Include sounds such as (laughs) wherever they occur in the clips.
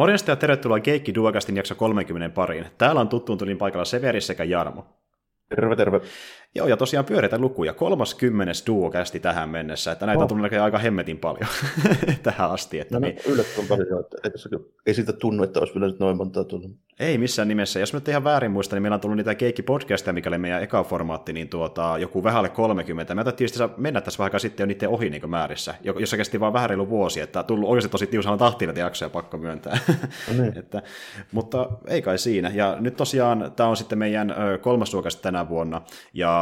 Morjesta ja tervetuloa Keikki Duogastin jakso 30 pariin. Täällä on tuttuun tulin paikalla Severi sekä Jarmo. Terve, terve. Joo, ja tosiaan pyöreitä lukuja. 30. duokästi tähän mennessä, että näitä oh. on tullut aika hemmetin paljon (laughs) tähän asti. Että no, niin... no, yllättävän paljon, että ei, tässä, ei siitä tunnu, että olisi vielä noin monta tullut. Ei missään nimessä. Jos mä ihan väärin muistan, niin meillä on tullut niitä keikki-podcasteja, mikä oli meidän eka formaatti, niin tuota, joku vähälle 30. Me otettiin mennä tässä vähän sitten jo niiden ohi niin määrissä, jossa kesti vain vähän reilu vuosi, että tullut oikeasti tosi tiusalla tahtiin näitä jaksoja, pakko myöntää. No niin. (laughs) että, mutta ei kai siinä. Ja nyt tosiaan tämä on sitten meidän kolmas tänä vuonna, ja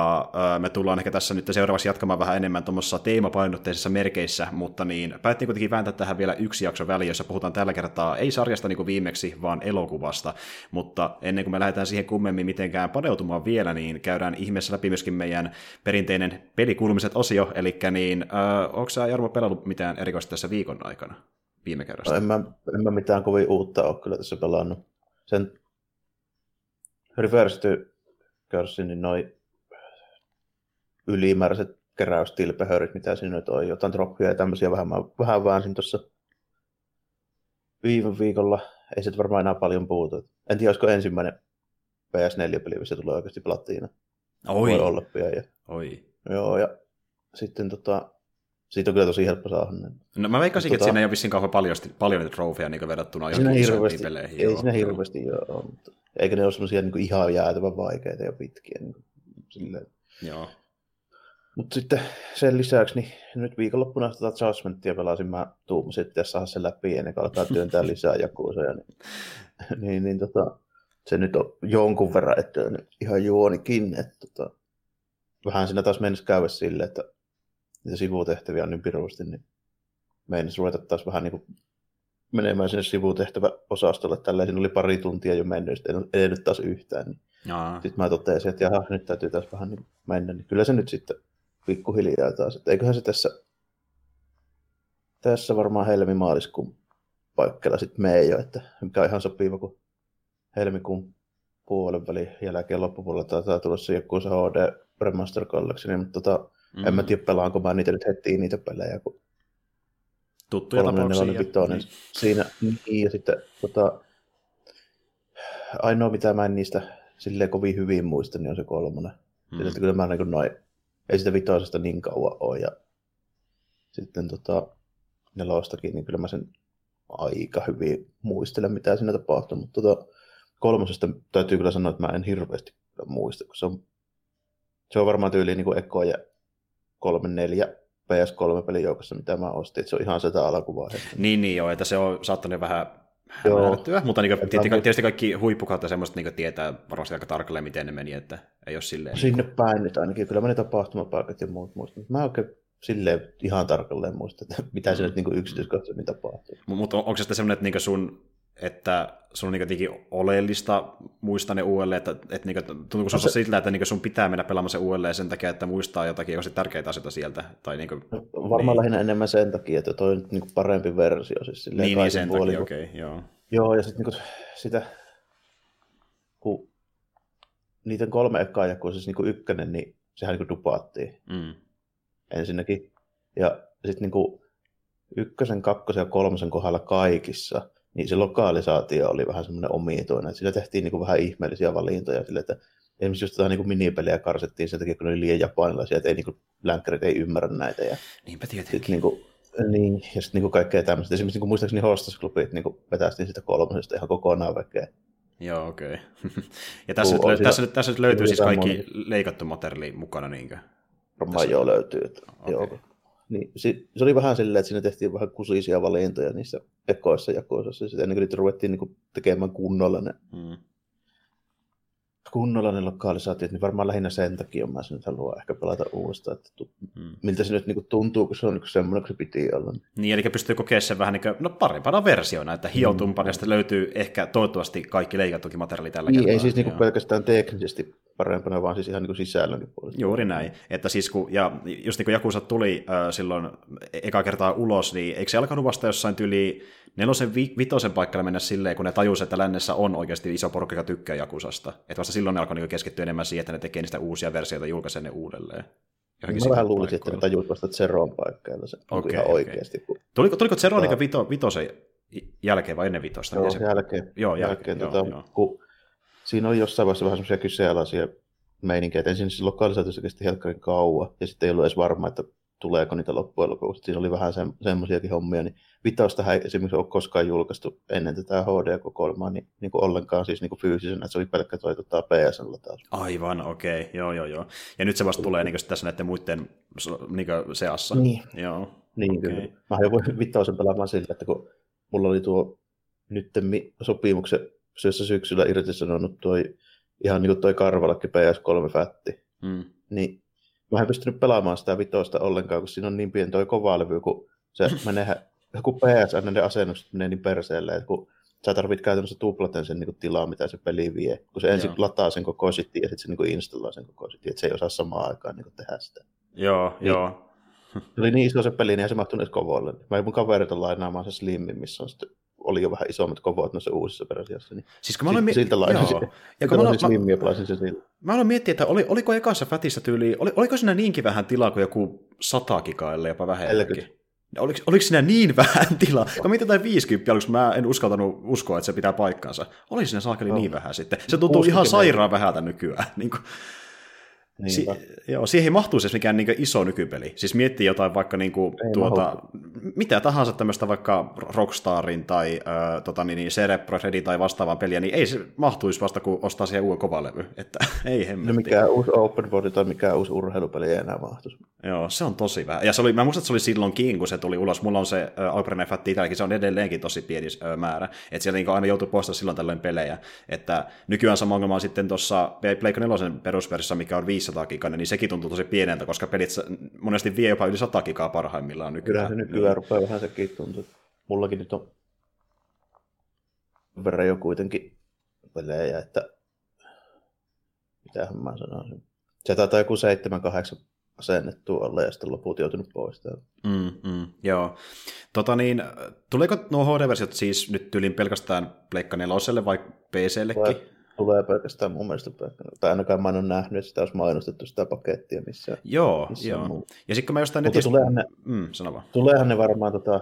me tullaan ehkä tässä nyt seuraavaksi jatkamaan vähän enemmän tuommoisessa teemapainotteisissa merkeissä, mutta niin päättiin kuitenkin vääntää tähän vielä yksi jakso väliin, jossa puhutaan tällä kertaa ei sarjasta niin kuin viimeksi, vaan elokuvasta. Mutta ennen kuin me lähdetään siihen kummemmin mitenkään paneutumaan vielä, niin käydään ihmeessä läpi myöskin meidän perinteinen pelikulmiset osio, eli niin, äh, onko sä Jarmo pelannut mitään erikoista tässä viikon aikana viime kerrasta? No, en, mä, en mä mitään kovin uutta ole kyllä tässä pelannut. Sen Reverse to Curse, niin noin ylimääräiset keräystilpehörit, mitä siinä nyt on, jotain droppia ja tämmöisiä vähän, vähän väänsin tuossa viime viikolla. Ei se varmaan enää paljon puutu. En tiedä, olisiko ensimmäinen PS4-peli, missä tulee oikeasti plattiina. Oi. Voi olla pian. Ja, Oi. Joo, ja sitten tota, siitä on kyllä tosi helppo saada. No mä veikkasin, tota, että siinä ei ole vissiin kauhean paljon, paljon niitä trofeja niin verrattuna johonkin hirveästi, peleihin. Ei joo, siinä hirveästi joo. joo mutta, eikä ne ole semmoisia niin ihan jäätävän vaikeita ja pitkiä. Niin kuin, silleen. Joo. Mutta sitten sen lisäksi, niin nyt viikonloppuna sitä Judgmentia pelasin, mä tuumasin, että saada sen läpi ennen kuin alkaa työntää (laughs) lisää jakuusoja. Niin, (laughs) niin, niin tota, se nyt on jonkun verran että ihan juonikin. Että tota, vähän siinä taas mennessä käydä sille, että niitä sivutehtäviä on niin pirusti, niin meinas ruveta taas vähän niin kuin menemään sinne sivutehtäväosastolle. Tällä siinä oli pari tuntia jo mennyt, en edennyt taas yhtään. Niin. Sitten mä totesin, että jaha, nyt täytyy taas vähän niin mennä. Niin kyllä se nyt sitten pikkuhiljaa taas. Että eiköhän se tässä, tässä varmaan helmi-maaliskuun paikkeilla sitten mene jo, että mikä on ihan sopiva, kun helmikuun puolen välin jälkeen loppupuolella taitaa tulla se joku se HD Remaster Collection, mutta tota, mm. en mä tiedä pelaanko mä niitä nyt heti niitä pelejä, kun Tuttuja tapauksia. Niin. Siinä, niin, ja sitten tota, ainoa mitä mä en niistä silleen kovin hyvin muista, niin on se kolmonen. Mm. Ja kyllä mä niin noin ei sitä vitosesta niin kauan ole. Ja sitten tota, nelostakin, niin kyllä mä sen aika hyvin muistelen, mitä siinä tapahtui. Mutta tota, kolmosesta täytyy kyllä sanoa, että mä en hirveästi muista, kun se on, se on varmaan tyyliin niin Eko ja 3-4 PS3-pelin joukossa, mitä mä ostin. Että se on ihan sitä alkuvaiheessa. Niin, niin joo, että se on saattanut vähän hämärtyä, mutta niin kuin, tietysti, tietysti kaikki huippukautta semmoista niin tietää varmasti aika tarkalleen, miten ne meni, että ei ole silleen... Sinne niin päin nyt ainakin, kyllä mä ne tapahtumapaikat ja muut muistan. Mä oikein silleen ihan tarkalleen muista, että (laughs) mitä se nyt niin yksityiskohtaisesti tapahtuu. Mutta on, onko se sitten semmoinen, että niin sun että sun on niin jotenkin oleellista muistaa ne uudelleen, että, että niin kuin, tuntuuko no se, siltä, että niin sun pitää mennä pelaamaan se uudelleen sen takia, että muistaa jotakin olisi tärkeitä asioita sieltä? Tai niin kuin, no, varmaan niin. lähinnä enemmän sen takia, että toi on niin kuin parempi versio. Siis niin, niin sen puoli, takia, okei, okay, joo. Joo, ja sitten niin sitä, kun niiden kolme ekaa jakua, siis niin kuin ykkönen, niin sehän niin kuin dupaattiin mm. ensinnäkin. Ja sitten niin ykkösen, kakkosen ja kolmosen kohdalla kaikissa – niin se lokalisaatio oli vähän semmoinen omituinen. Sillä tehtiin niin kuin vähän ihmeellisiä valintoja sille, että esimerkiksi just jotain niin minipelejä karsettiin sen takia, kun ne oli liian japanilaisia, että ei, niin kuin, länkkärit ei ymmärrä näitä. Ja Niinpä tietenkin. Sit, niin kuin, niin, ja sitten niin kaikkea tämmöistä. Esimerkiksi niin kuin, muistaakseni Hostasklubit niin vetästiin sitä kolmosesta ihan kokonaan väkeä. Joo, okei. Okay. (laughs) ja tässä, nyt, sitä, tässä, tässä nyt löytyy siis kaikki moni... leikattu materiaali mukana, niinkö? Varmaan joo löytyy. Että, okay. joo. Niin, se, se, oli vähän silleen, että siinä tehtiin vähän kusisia valintoja niissä ekoissa ja koisissa. Sitten ennen kuin niitä ruvettiin niin kuin, tekemään kunnolla ne, mm. Kunnolla ne lokalisaatiot, niin varmaan lähinnä sen takia mä sen haluan ehkä pelata uudestaan, että tu, mm. miltä se nyt niin kuin, tuntuu, kun se on niin semmoinen, kun se piti olla. Niin, eli pystyy kokemaan sen vähän niin kuin, no parempana versiona, että hiotumpana, mm. löytyy ehkä toivottavasti kaikki leikattukin materiaali tällä niin, kertaa. ei siis niin kuin pelkästään teknisesti parempana, vaan siis ihan niin kuin sisällönkin puolesta. Juuri näin. Että siis kun, ja just niin kuin Jakusa tuli äh, silloin eka kertaa ulos, niin eikö se alkanut vasta jossain tyli nelosen vi- vitosen paikalle mennä silleen, kun ne tajusivat, että lännessä on oikeasti iso porukka, joka tykkää Jakusasta. Että vasta silloin ne alkoi niin keskittyä enemmän siihen, että ne tekee niistä uusia versioita ja julkaisee ne uudelleen. Johonkin Mä vähän luulisin, että ne tajuut vasta Zeroon paikkeilla se okay, ihan okay. oikeasti. Tuliko, tuliko Zero tota... niin vito, vitosen jälkeen vai ennen vitosta? Joo, se... jälkeen. Joo, jälkeen. jälkeen joo, tota, Kun siinä on jossain vaiheessa vähän semmoisia kyseenalaisia meininkiä, että ensin lokalisaatiossa kesti helkkarin kauan, ja sitten ei ollut edes varma, että tuleeko niitä loppujen lopuksi. Siinä oli vähän se, semmoisiakin hommia, niin vitosta ei esimerkiksi ole koskaan julkaistu ennen tätä HD-kokoelmaa niin, niin kuin ollenkaan siis niin kuin fyysisenä, että se oli pelkkä toi tota, PSN taas. Aivan, okei, okay. joo, joo, joo. Ja nyt se vasta tulee niin tässä näiden muiden niin seassa. Niin. Joo. Niin, okay. kyllä. Mä joku vitoisen pelaamaan sillä, että kun mulla oli tuo nyt sopimuksen syössä syksyllä irtisanonut toi ihan niin kuin toi Karvalakki PS3-fätti, mm. niin mä en pystynyt pelaamaan sitä vitoista ollenkaan, kun siinä on niin pieni toi kovalevy, kun se menee, joku PSN, ne asennukset menee niin perseelle, että kun sä tarvit käytännössä tuplaten sen niin tilaa, mitä se peli vie, kun se ensin Joo. lataa sen koko sitin ja sitten se niin installaa sen koko sitin, että se ei osaa samaan aikaan niin tehdä sitä. Joo, niin, joo. Se oli niin iso se peli, niin se mahtunut edes kovolle. Mä mun kaverilta lainaamaan se Slimmin, missä on sitten oli jo vähän isommat kovot noissa uusissa versioissa. Niin siis kun mä aloin mi- siltä laisin, ja kun mä, aloin, slimmiä, mä, se sillä. Mä aloin miettiä, että oli, oliko ekassa Fatissa tyyli, oli, oliko siinä niinkin vähän tilaa kuin joku 100 gigaille jopa vähemmänkin? Oliko, oliko siinä niin vähän tilaa? Kun mietin jotain 50 aluksi, mä en uskaltanut uskoa, että se pitää paikkaansa. Oli siinä saakeli no. niin vähän sitten. Se tuntuu ihan sairaan vähältä nykyään. (laughs) Niin kuin. Si- joo, siihen mahtuu siis mikään niin iso nykypeli. Siis miettii jotain vaikka niin kuin, tuota, mitä tahansa tämmöistä vaikka Rockstarin tai äh, tota, niin, niin Cerebro tai vastaavaa peliä, niin ei se mahtuisi vasta kun ostaa siihen uuden kovalevy. (laughs) Että ei hemmetti. No mikä uusi open world tai mikä uusi urheilupeli ei enää mahtuisi. Joo, se on tosi vähän. Ja se oli, mä muistan, että se oli silloinkin, kun se tuli ulos. Mulla on se äh, Open Fat itselläkin, se on edelleenkin tosi pieni äh, määrä. Että siellä niin aina joutuu poistamaan silloin tällöin pelejä. Että nykyään sama ongelma on sitten tuossa Pleikka 4 perusversiossa, mikä on 500 giganen, niin sekin tuntuu tosi pieneltä, koska pelit monesti vie jopa yli 100 gigaa parhaimmillaan nykyään. Kyllä se nykyään niin. rupeaa vähän sekin tuntuu. Mullakin nyt on verran jo kuitenkin pelejä, että mitähän mä sanoisin. Se taitaa joku 7-8 asennettu olla ja sitten loput joutunut pois. Mm, mm, joo. Tota niin, tuleeko nuo HD-versiot siis nyt tyylin pelkästään Pleikka 4 vai PCllekin? Tulee, tulee pelkästään mun mielestä, tai ainakaan mä en ole nähnyt, että sitä olisi mainostettu sitä pakettia missä. Joo, missä joo. Muu. Ja sitten kun mä jostain netistä... Tuleehan ne, mm, sano vaan. tuleehan ne varmaan, tota,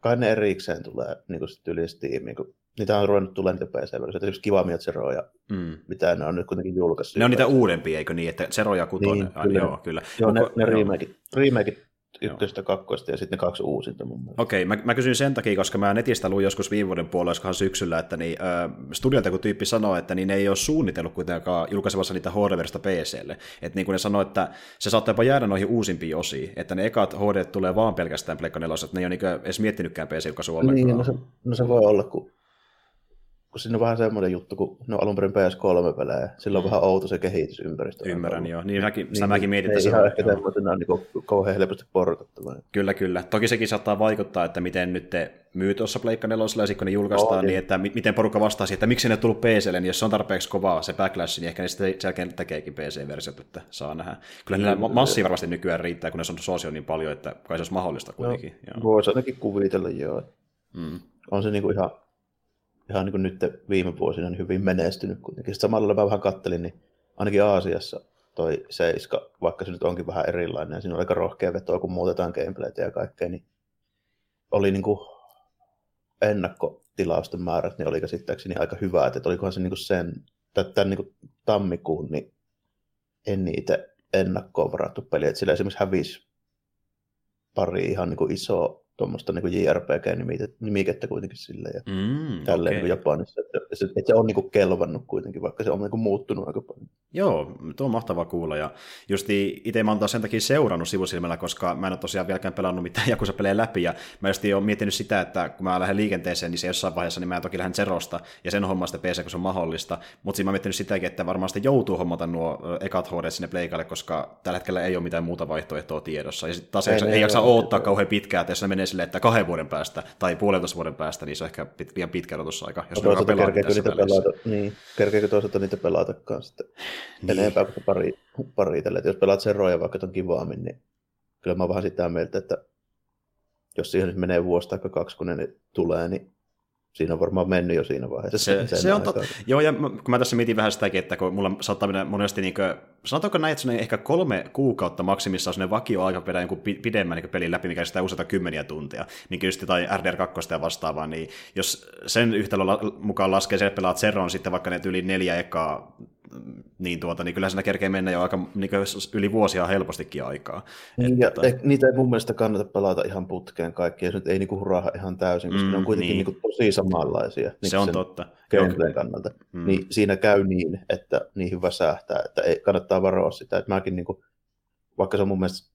kai ne erikseen tulee niin kuin yli Steamiin, kun niitä on ruvennut tulemaan niitä PC-versioita, esimerkiksi Kiva Zero ja mm. mitä ne on nyt kuitenkin julkaissut. Ne on niitä uudempia, eikö niin, että Zero ja Kutonen, niin, kyllä. joo, kyllä. Joo, ne, ne remakeit, remakeit ykköstä, kakkosta ja sitten ne kaksi uusinta mun mielestä. Okei, okay, mä, mä, kysyn sen takia, koska mä netistä luin joskus viime vuoden puolella, syksyllä, että niin, äh, studiolta kun tyyppi sanoi, että niin ne ei ole suunnitellut kuitenkaan julkaisevassa niitä HD-versioita PClle. Että niin kuin ne sanoi, että se saattaa jopa jäädä noihin uusimpiin osiin, että ne ekat HD tulee vaan pelkästään Pleikka 4, että ne ei ole niin edes miettinytkään PC-julkaisu ollenkaan. Niin, no se, no se voi olla, kun kun siinä on vähän semmoinen juttu, kun ne on alun perin PS3-pelejä, sillä on mm. vähän outo se kehitysympäristö. Ymmärrän, joo. Niin, mäkin, niin, sitä mäkin mietin, että se on... ehkä tämmöisenä niin kauhean helposti portattava. Kyllä, kyllä. Toki sekin saattaa vaikuttaa, että miten nyt te myy tuossa Pleikka 4 ja kun ne julkaistaan, oh, niin että miten porukka vastaa siihen, että miksi ne tullut PClle, niin jos se on tarpeeksi kovaa se backlash, niin ehkä ne sitten selkeän tekeekin PC-versiot, että saa nähdä. Kyllä niillä mm, massi varmasti nykyään riittää, kun ne on suosio niin paljon, että kai se olisi mahdollista kuitenkin. No, voisi ainakin kuvitella, joo. Mm. On se niinku ihan ihan niin kuin nyt viime vuosina niin hyvin menestynyt kuitenkin. Sitten samalla mä vähän kattelin, niin ainakin Aasiassa toi Seiska, vaikka se nyt onkin vähän erilainen ja siinä on aika rohkea vetoa, kun muutetaan gameplaytä ja kaikkea, niin oli niin kuin ennakkotilausten määrät, niin oli käsittääkseni aika hyvä, että olikohan se niin kuin sen, tämän niin kuin tammikuun, niin en niitä ennakkoon varattu peli, että sillä esimerkiksi hävisi pari ihan niin kuin isoa tuommoista niin JRPG-nimikettä kuitenkin sille ja mm, tälleen okay. niin Japanissa. Että, että se on niin kuin kelvannut kuitenkin, vaikka se on niin kuin muuttunut aika paljon. Joo, tuo on mahtavaa kuulla. Ja justi itse mä oon sen takia seurannut sivusilmällä, koska mä en ole tosiaan vieläkään pelannut mitään (laughs) Jakusa-pelejä läpi. Ja mä just oon miettinyt sitä, että kun mä lähden liikenteeseen, niin se jossain vaiheessa niin mä toki lähden Zerosta ja sen hommasta PC, kun se on mahdollista. Mutta siinä mä oon miettinyt sitäkin, että varmaan sitten joutuu hommata nuo ekat HD sinne pleikalle, koska tällä hetkellä ei ole mitään muuta vaihtoehtoa tiedossa. Ja sitten taas ei, ei, ei, ei jaksa odottaa kauhean pitkään, että jos ne menee silleen, että kahden vuoden päästä tai puolentoista vuoden päästä, niin se on ehkä pit, liian pitkä odotusaika, jos no, pelaa kerkeekö niitä pelata, niin, kerkeekö toisaalta niitä pelatakaan sitten niin. enempää kuin pari, pari tälle. Jos pelaat sen roja vaikka ton kivaammin, niin kyllä mä vähän sitä mieltä, että jos siihen nyt menee vuosi tai kaksi, kun ne tulee, niin siinä on varmaan mennyt jo siinä vaiheessa. Se, se on totta. Joo, ja kun mä tässä mietin vähän sitäkin, että kun mulla saattaa mennä monesti, niin kuin, sanotaanko näin, että ehkä kolme kuukautta maksimissa on sellainen vakio aika pelaa jonkun pidemmän niin pelin läpi, mikä sitä useita kymmeniä tuntia, niin kyllä tai RDR2 ja vastaavaa, niin jos sen yhtälön mukaan laskee se, että pelaat Zeron sitten vaikka ne yli neljä ekaa niin, tuota, niin kyllä siinä kerkee mennä jo aika niin yli vuosia helpostikin aikaa. Niin, ja että... niitä ei mun mielestä kannata pelata ihan putkeen kaikki, ja se nyt ei niinku huraha ihan täysin, koska mm, ne on kuitenkin niin. niinku tosi samanlaisia. Niin se on totta. Gameplayn kannalta. Mm. Niin siinä käy niin, että niihin väsähtää, että ei, kannattaa varoa sitä, että mäkin niinku, vaikka se on mun mielestä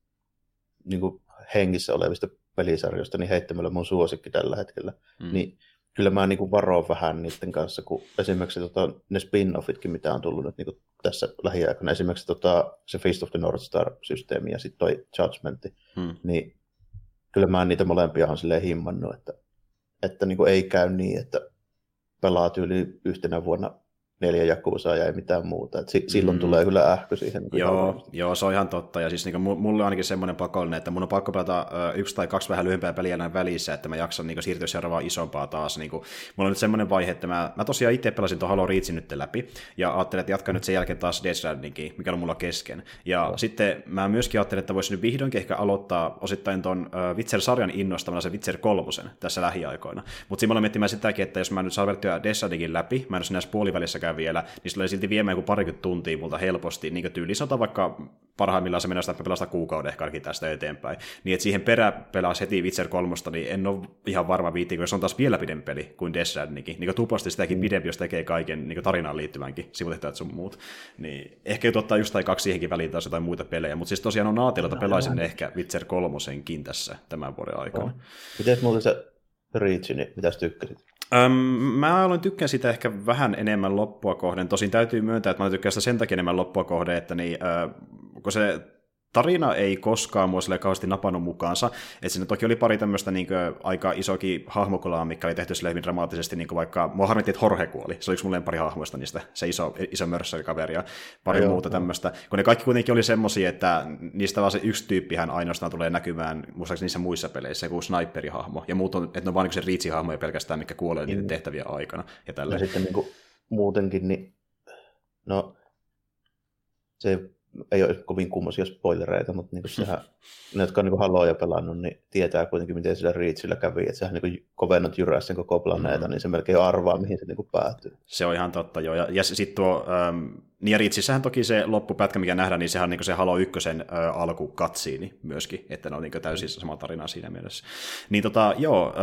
niinku hengissä olevista pelisarjoista, niin heittämällä mun suosikki tällä hetkellä, mm. niin kyllä mä niin varoin vähän niiden kanssa, kun esimerkiksi tota, ne spin-offitkin, mitä on tullut nyt niin tässä lähiaikana, esimerkiksi tota, se Feast of the North Star-systeemi ja sitten toi Judgmentti, hmm. niin kyllä mä niitä molempia on silleen himmannut, että, että niin ei käy niin, että pelaat yli yhtenä vuonna neljä jakuusaa ja ei mitään muuta. Et silloin mm. tulee kyllä ähkö siihen. Niin joo, joo, se on ihan totta. Ja siis niin mulle on ainakin semmoinen pakollinen, että mun on pakko pelata yksi tai kaksi vähän lyhyempää peliä näin välissä, että mä jaksan niin siirtyä seuraavaan isompaa taas. Niin kuin, mulla on nyt semmoinen vaihe, että mä, mä tosiaan itse pelasin tuon Halo Reachin nyt läpi, ja ajattelin, että jatkan nyt sen jälkeen taas Death Strandingin, mikä on mulla kesken. Ja no. sitten mä myöskin ajattelin, että voisin nyt vihdoinkin ehkä aloittaa osittain ton uh, Witcher-sarjan innostamana se Witcher 3 tässä lähiaikoina. Mutta siinä mä miettimään sitäkin, että jos mä nyt saan verttyä Death Strandingin läpi, mä en ole puolivälissäkään vielä, niin se tulee silti viemään joku parikymmentä tuntia multa helposti, niin kuin tyyli sanotaan vaikka parhaimmillaan se mennään sitä, että pelastaa kuukauden ehkä tästä eteenpäin. Niin että siihen perä pelaa heti Witcher 3, niin en ole ihan varma viittiin, kun se on taas vielä pidempi peli kuin Death Strandingin. Niin tuplasti sitäkin mm. pidempi, jos tekee kaiken niin tarinaan liittyvänkin sivutehtävät sun muut. Niin ehkä ottaa just tai kaksi siihenkin väliin taas jotain muita pelejä, mutta siis tosiaan on ajatellut, että pelaisin no, ehkä Witcher 3 tässä tämän vuoden aikana. No. Miten muuten se Reach, niin mitä tykkäsit? Öm, mä aloin tykkää sitä ehkä vähän enemmän loppua kohden. Tosin täytyy myöntää, että mä tykkään sitä sen takia enemmän loppua kohden, että niin, äh, kun se tarina ei koskaan mua sille kauheasti napannut mukaansa. Että siinä toki oli pari tämmöistä niin kuin, aika isoki hahmokulaa, mikä oli tehty sille hyvin dramaattisesti, niin kuin vaikka mua harmitti, että Horhe kuoli. Se oli yksi mun lempari hahmoista niistä, se iso, iso mörssärikaveri ja pari ja muuta tämmöistä. Kun ne kaikki kuitenkin oli semmosia, että niistä vaan se yksi tyyppihän ainoastaan tulee näkymään muistaakseni niissä muissa peleissä, kuin sniperihahmo. Ja muut on, että ne on vaan niin se riitsihahmoja pelkästään, mikä kuolee niiden mm. tehtäviä aikana. Ja, ja sitten niin kuin, muutenkin, niin no se ei ole kovin kummoisia spoilereita, mutta niin (laughs) sehän, ne, jotka on niin Haloja pelannut, niin tietää kuitenkin, miten sillä Reachillä kävi, että sehän niin kovennut jyräsi sen koko planeetan, mm. niin se melkein arvaa, mihin se niin päätyy. Se on ihan totta, joo. Ja, ja sitten tuo, ähm, niin ja Reachissähän toki se loppupätkä, mikä nähdään, niin sehän on niin se Halo 1 äh, alkukatsiini myöskin, että ne on niin täysin sama tarina siinä mielessä. Niin tota, joo,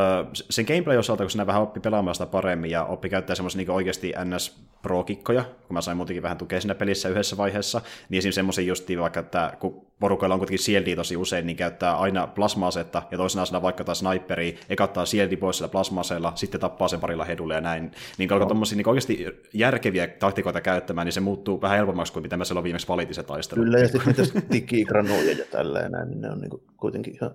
sen gameplay osalta, kun sinä vähän oppi pelaamaan sitä paremmin ja oppi käyttää semmoisia niin oikeasti ns pro-kikkoja, kun mä sain muutenkin vähän tukea siinä pelissä yhdessä vaiheessa, niin esimerkiksi semmoisen justiin vaikka, että kun porukalla on kuitenkin sieldi tosi usein, niin käyttää aina plasma-asetta ja toisena asena vaikka taas sniperi, eka ottaa sieldi pois sillä plasma sitten tappaa sen parilla hedulla ja näin. Niin kun alkoi niin oikeasti järkeviä taktikoita käyttämään, niin se muuttuu vähän helpommaksi kuin mitä mä silloin viimeksi valitin se taistelu. Kyllä, ja sitten niitä digigranuja ja tälleen näin, niin ne on niin kuin kuitenkin ihan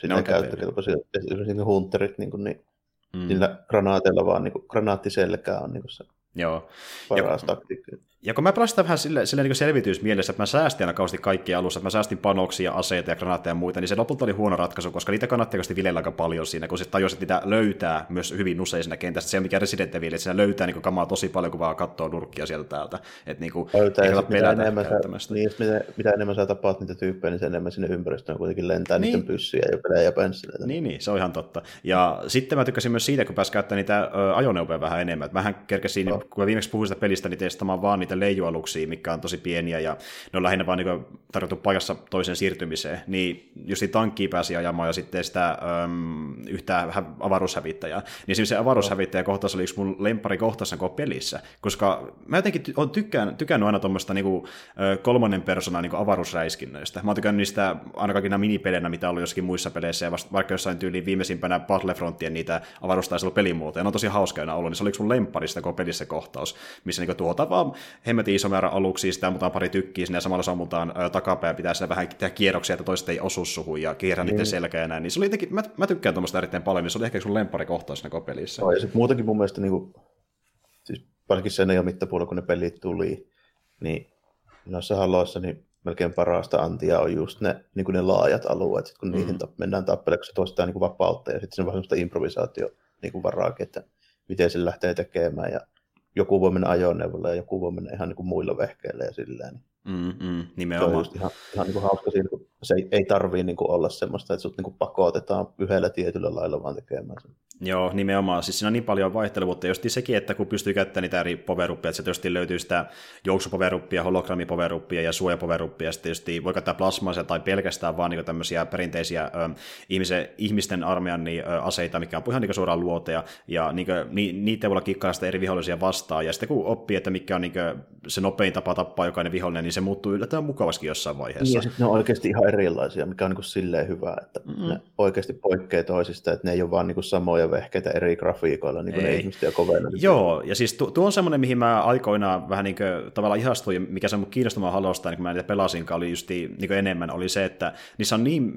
sitä käyttökelpoisia. Esimerkiksi niin hunterit, niin, kuin, niin mm. niillä granaateilla vaan niin kuin, granaattiselkää on niin kuin se Joo. paras taktiikka. Ja kun mä pelasin vähän sille, sille niin selvitysmielessä, että mä säästin aina kauheasti kaikki alussa, että mä säästin panoksia, aseita ja granaatteja ja muita, niin se lopulta oli huono ratkaisu, koska niitä kannatti oikeasti viljellä aika paljon siinä, kun se tajusi, että niitä löytää myös hyvin usein siinä kentässä. Se on mikä Resident Evil, että siinä löytää niin kamaa tosi paljon, kun vaan katsoo nurkkia sieltä täältä. Että niin kuin, löytää, ei mitä enemmän, sä, niin, mitä, mitä enemmän sä tapaat niitä tyyppejä, niin sen enemmän sinne ympäristöön kuitenkin lentää niin. niiden pyssyjä ja pelejä ja pensseleitä. Niin, niin, se on ihan totta. Ja sitten mä tykkäsin myös siitä, kun pääsi käyttämään niitä ajoneuvoja vähän enemmän. Mähän kerkesin, no. kun mä viimeksi puhuin sitä pelistä, niin testaamaan vaan niitä leijualuksia, mikä on tosi pieniä, ja ne on lähinnä vaan niin tarjottu paikassa toiseen siirtymiseen, niin just tankkiin pääsi ajamaan, ja sitten sitä äm, yhtä avaruushävittäjää. Niin siis se avaruushävittäjä kohtaus oli yksi mun lempari kohtaus koko pelissä, koska mä jotenkin on tykkään, tykännyt aina tuommoista niin kolmannen persoonan niin avaruusräiskinnöistä. Mä oon tykännyt niistä aina kaikina mitä on ollut jossakin muissa peleissä, ja vasta, vaikka jossain tyyliin viimeisimpänä Battlefrontien niitä avaruustaistelupelimuotoja, ne on tosi hauska ollut, niin se oli yksi mun lemparista koko pelissä kohtaus, missä niin tuota vaan hemmetin iso määrä aluksi, sitä ammutaan pari tykkiä sinne ja samalla sammutaan takapäin, pitää sitä vähän tehdä kierroksia, että toiset ei osu suhun ja kierrä mm. niiden selkeä ja näin. Niin se oli jotenkin, mä, mä tykkään tuommoista erittäin paljon, niin se oli ehkä sun lempari kohtaus siinä pelissä. No, ja sitten muutenkin mun mielestä, niin kuin, siis varsinkin sen jo mittapuolella, kun ne pelit tuli, niin noissa haloissa niin melkein parasta antia on just ne, niin kuin ne laajat alueet, sit kun mm. niihin mennään tappelemaan, kun se tuo sitä niin kuin vapautta ja sitten se on vähän sellaista improvisaatio niin kuin varaakin, että miten se lähtee tekemään ja joku voi mennä ajoneuvolla ja joku voi mennä ihan niin kuin muilla vehkeillä ja silleen. Niin Mm, mm, nimenomaan. Se on ihan, ihan niin kuin hauska siinä, kun se ei, ei tarvii niin kuin olla semmoista, että sut niin kuin pakotetaan yhdellä tietyllä lailla vaan tekemään sen. Joo, nimenomaan. Siis siinä on niin paljon vaihtelevuutta. Just sekin, että kun pystyy käyttämään niitä eri poveruppia, että se löytyy sitä juoksupoveruppia, hologrammipoveruppia ja suojapoveruppia, ja sitten just voi käyttää plasmaisia tai pelkästään vaan niin tämmöisiä perinteisiä ö, ihmisen, ihmisten armeijan niin, ö, aseita, mikä on ihan niin suoraan luoteja, ja niin kuin, ni, niitä voi olla eri vihollisia vastaan, ja sitten kun oppii, että mikä on niin kuin, se nopein tapa tappaa jokainen vihollinen, niin se muuttuu yllättävän mukavasti jossain vaiheessa. Niin, ja ne on oikeasti ihan erilaisia, mikä on niin kuin silleen hyvä, että mm. ne oikeasti poikkeaa toisista, että ne ei ole vaan niin kuin samoja vehkeitä eri grafiikoilla, niin kuin ei. ne ihmiset ja kovena. Joo, ja siis tuo, tuo on semmoinen, mihin mä aikoinaan vähän niin kuin, tavallaan ihastuin, mikä se mun kiinnostamaan halosta, niin kun mä niitä pelasinkaan, oli just niin enemmän, oli se, että niissä on niin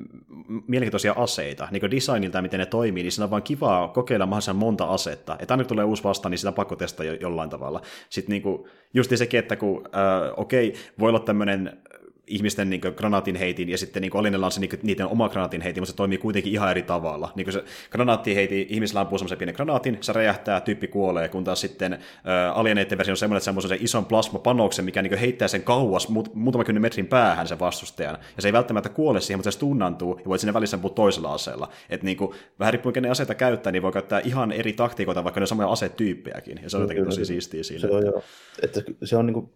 mielenkiintoisia aseita, niin kuin designilta, miten ne toimii, niin siinä on vaan kivaa kokeilla mahdollisimman monta asetta, että aina kun tulee uusi vasta, niin sitä on pakko testata jo, jollain tavalla. Sitten niin kuin, just sekin, että kun, äh, okei, okay, voi olla tämmöinen ihmisten niin granaatin heitin ja sitten niin Olinella on se niin niiden oma granaatin heitin, mutta se toimii kuitenkin ihan eri tavalla. Niin se granaatti heiti, ihmisellä ampuu semmoisen pienen granaatin, se räjähtää, tyyppi kuolee, kun taas sitten äh, alieneiden versio on semmoinen, että semmoisen ison plasmapanoksen, mikä niin heittää sen kauas muut, muutama kymmenen metrin päähän sen vastustajan. Ja se ei välttämättä kuole siihen, mutta se tunnantuu ja voit sinne välissä ampua toisella aseella. Että niin kuin, vähän riippuen kenen aseita käyttää, niin voi käyttää ihan eri taktiikoita, vaikka ne on samoja asetyyppejäkin. Ja se on jotenkin tosi siistiä siinä. Se on, joo. Että se on niin kuin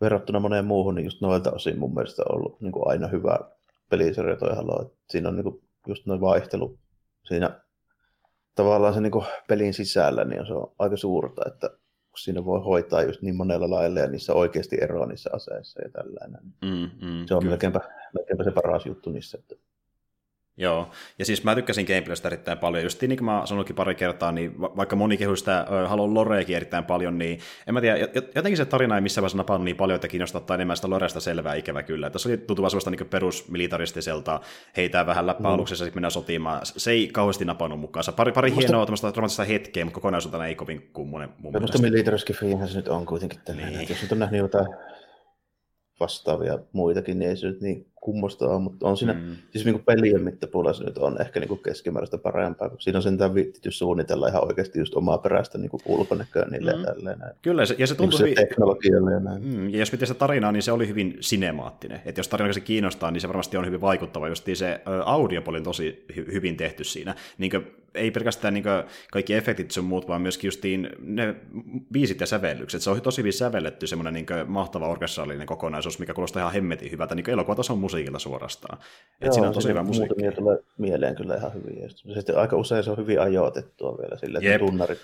verrattuna moneen muuhun, niin just noilta osin mun mielestä on ollut niin kuin aina hyvä pelisarja toi Halo. Siinä on niin kuin just noin vaihtelu siinä tavallaan se niin kuin pelin sisällä, niin se on aika suurta, että siinä voi hoitaa just niin monella lailla ja niissä oikeasti eroa niissä aseissa ja tällainen. Mm, mm, se on melkeinpä, melkeinpä, se paras juttu niissä. Että Joo, ja siis mä tykkäsin gameplaystä erittäin paljon, just niin kuin mä sanoinkin pari kertaa, niin vaikka moni kehui sitä uh, Halo Loreakin erittäin paljon, niin en mä tiedä, jotenkin se tarina ei missään vaiheessa napannut niin paljon, että kiinnostaa enemmän sitä Loresta selvää ikävä kyllä. Tässä oli tuntuva sellaista niin perusmilitaristiselta, heitää vähän läppää mm. aluksessa, sitten mennään sotimaan. Se ei kauheasti napannut mukaan. Pari, pari Musta... hienoa tämmöistä romanttista hetkeä, mutta kokonaisuutena ei kovin kummonen mun mielestä. Mutta militariskifiinhän se nyt on kuitenkin tällainen, niin. jos nyt on nähnyt jotain vastaavia muitakin, niin ei se nyt niin kummosta ole, mutta on siinä, mm. siis niin kuin pelien mittapuolella se nyt on ehkä niin kuin keskimääräistä parempaa, kun siinä on sentään viittitys suunnitella ihan oikeasti just omaa peräistä niin kuin ulkonäköä niille mm. ja tälleen. Näin. Kyllä, ja se tuntuu niin se teknologialle ja näin. Mm, ja jos pitää sitä tarinaa, niin se oli hyvin sinemaattinen. Että jos tarina se kiinnostaa, niin se varmasti on hyvin vaikuttava. Just se audiopuoli on tosi hy- hyvin tehty siinä. Niin kuin, ei pelkästään niin kuin, kaikki efektit sun muut, vaan myöskin justiin ne biisit ja sävellykset. Se on tosi hyvin sävelletty semmoinen niin mahtava orkestraalinen kokonaisuus, mikä kuulostaa ihan hemmetin hyvältä niin elokuvatason musiikilla suorastaan. Et siinä on tosi hyvä musiikki. Muutamia tulee mieleen kyllä ihan hyvin. Ja sitten aika usein se on hyvin ajoitettua vielä sille, että Jep. tunnarit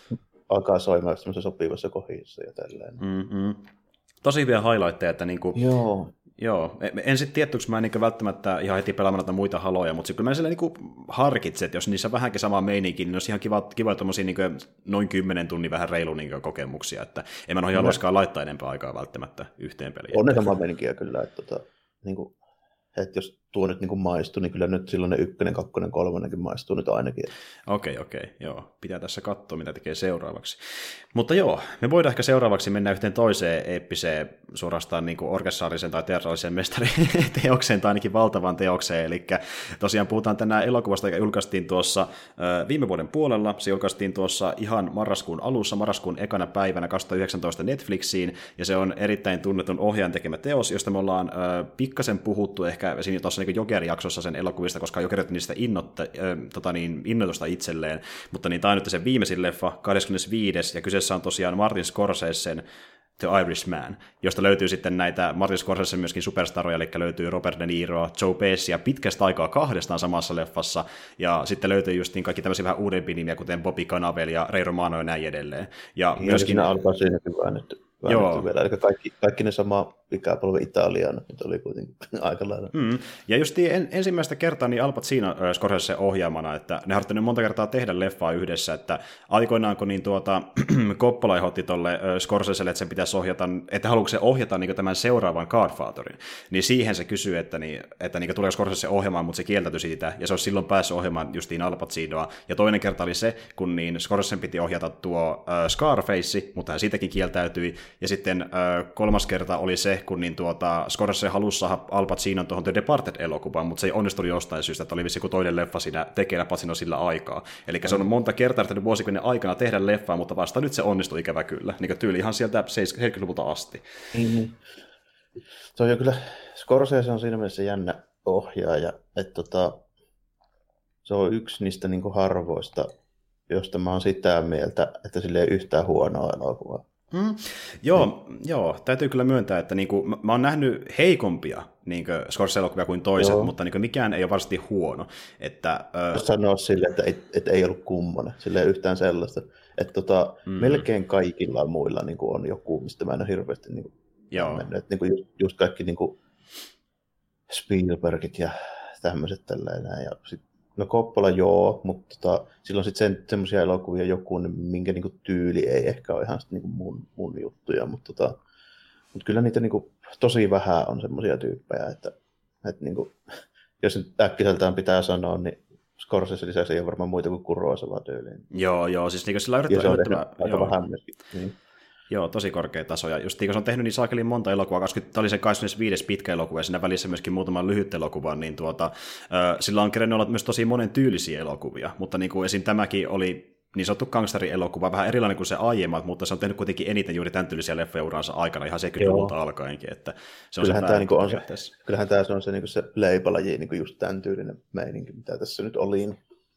alkaa soimaan sopivassa kohdissa ja tälleen. Mm-hmm. Tosi hyviä highlightteja, että niinku, Joo. Joo, en sitten tietty, mä en niin välttämättä ihan heti pelaamaan näitä muita haloja, mutta kyllä mä sille niin harkitsen, että jos niissä on vähänkin sama meininki, niin olisi ihan kiva, kiva tommosia niin noin kymmenen tunnin vähän reilu niin kokemuksia, että en mä noihin haluaisikaan laittaa enempää aikaa välttämättä yhteen peliin. On ne sama meininkiä kyllä, että tota, niin kuin, että jos tuo nyt niin maistuu, niin kyllä nyt silloin ne ykkönen, kakkonen, kolmonenkin maistuu nyt ainakin. Okei, okay, okei, okay, joo. Pitää tässä katsoa, mitä tekee seuraavaksi. Mutta joo, me voidaan ehkä seuraavaksi mennä yhteen toiseen eeppiseen, suorastaan niin orkessaarisen tai teatraalisen mestariteokseen, tai ainakin valtavan teokseen. Eli tosiaan puhutaan tänään elokuvasta, joka julkaistiin tuossa viime vuoden puolella. Se julkaistiin tuossa ihan marraskuun alussa, marraskuun ekana päivänä 2019 Netflixiin, ja se on erittäin tunnetun ohjaajan tekemä teos, josta me ollaan pikkasen puhuttu ehkä siinä tuossa niin Joker-jaksossa sen elokuvista, koska Joker otti niistä innotta, äh, tota niin, innoitusta itselleen, mutta niin tämä on nyt se viimeisin leffa, 25. ja kyseessä on tosiaan Martin Scorsesen The Irishman, josta löytyy sitten näitä Martin Scorsese myöskin superstaroja, eli löytyy Robert De Niro, Joe Pesci ja pitkästä aikaa kahdestaan samassa leffassa, ja sitten löytyy just niin kaikki tämmöisiä vähän uudempia nimiä, kuten Bobby Cannavale ja Ray Romano ja näin edelleen. Ja, ja myöskin... Siinä alkaa siinäkin väännetty, Joo. vielä, eli kaikki, kaikki ne sama ikäpolvi Italiaan, nyt oli kuitenkin (laughs) aika lailla. Mm. Ja just en, ensimmäistä kertaa niin Al Pacino äh, Scorsese ohjaamana, että ne harjoittaneet monta kertaa tehdä leffaa yhdessä, että aikoinaan kun niin tuota, (clears throat) Coppola ehdotti tuolle Scorseselle, että sen pitäisi ohjata, että haluatko se ohjata niin tämän seuraavan Godfatherin, niin siihen se kysyy, että, niin, että niin tuleeko Scorsese ohjelmaan, mutta se kieltäytyi siitä, ja se olisi silloin päässyt ohjelmaan justiin Al Pacinoa. Ja toinen kerta oli se, kun niin Scorsese piti ohjata tuo äh, Scarface, mutta hän siitäkin kieltäytyi, ja sitten kolmas kerta oli se, kun niin tuota, Scorsese halusi saada Al Pacinon tuohon The Departed-elokuvaan, mutta se ei onnistunut jostain syystä, että oli vissi toinen leffa siinä tekeillä Pacino sillä aikaa. Eli se on monta kertaa yrittänyt vuosikymmenen aikana tehdä leffaa, mutta vasta nyt se onnistui ikävä kyllä. Niin tyyli ihan sieltä 70-luvulta asti. Mm-hmm. Se on jo kyllä, Scorsese on siinä mielessä jännä ohjaaja, että tota, se on yksi niistä niin harvoista, josta mä oon sitä mieltä, että sille ei yhtään huonoa elokuvaa. Mm. Joo, mm. joo, täytyy kyllä myöntää, että niinku, mä, mä oon nähnyt heikompia niin Scorsese-elokuvia kuin toiset, joo. mutta niinku, mikään ei ole varsinaisesti huono. Että, ö... Sanoa sille, että ei, että ei ollut kummonen, sille yhtään sellaista. Että tota, mm. melkein kaikilla muilla niin kuin on joku, mistä mä en ole hirveästi niin kuin, joo. mennyt. Että, niin kuin just, just kaikki niin kuin Spielbergit ja tämmöiset tällainen. Ja sit No Koppola joo, mutta tota, silloin sitten sen, semmoisia elokuvia joku, minkä niinku tyyli ei ehkä ole ihan sit niinku mun, mun juttuja, mutta tota, mut kyllä niitä niinku tosi vähän on semmoisia tyyppejä, että, että niinku, (laughs) jos nyt äkkiseltään pitää sanoa, niin Scorsese lisäksi ei ole varmaan muita kuin Kuroisava tyyliin. Joo, joo, siis niinku sillä yrittää... Ja se on tehnyt aika vähän myöskin. Niin. Joo, tosi korkea taso. Ja just kun se on tehnyt niin saakelin monta elokuvaa, 20, tämä oli se 25 pitkä elokuva ja siinä välissä myöskin muutama lyhyt elokuva, niin tuota, sillä on kerennyt olla myös tosi monen tyylisiä elokuvia, mutta niin kuin esim. tämäkin oli niin sanottu gangsterielokuva, vähän erilainen kuin se aiemmat, mutta se on tehnyt kuitenkin eniten juuri tämän tyylisiä leffoja uransa aikana, ihan 70-luvulta alkaenkin, että se on kyllähän se tämä, niin on se, kyllähän tämä on se, niin se leipalaji, niin just tämän tyylinen meininki, mitä tässä nyt oli.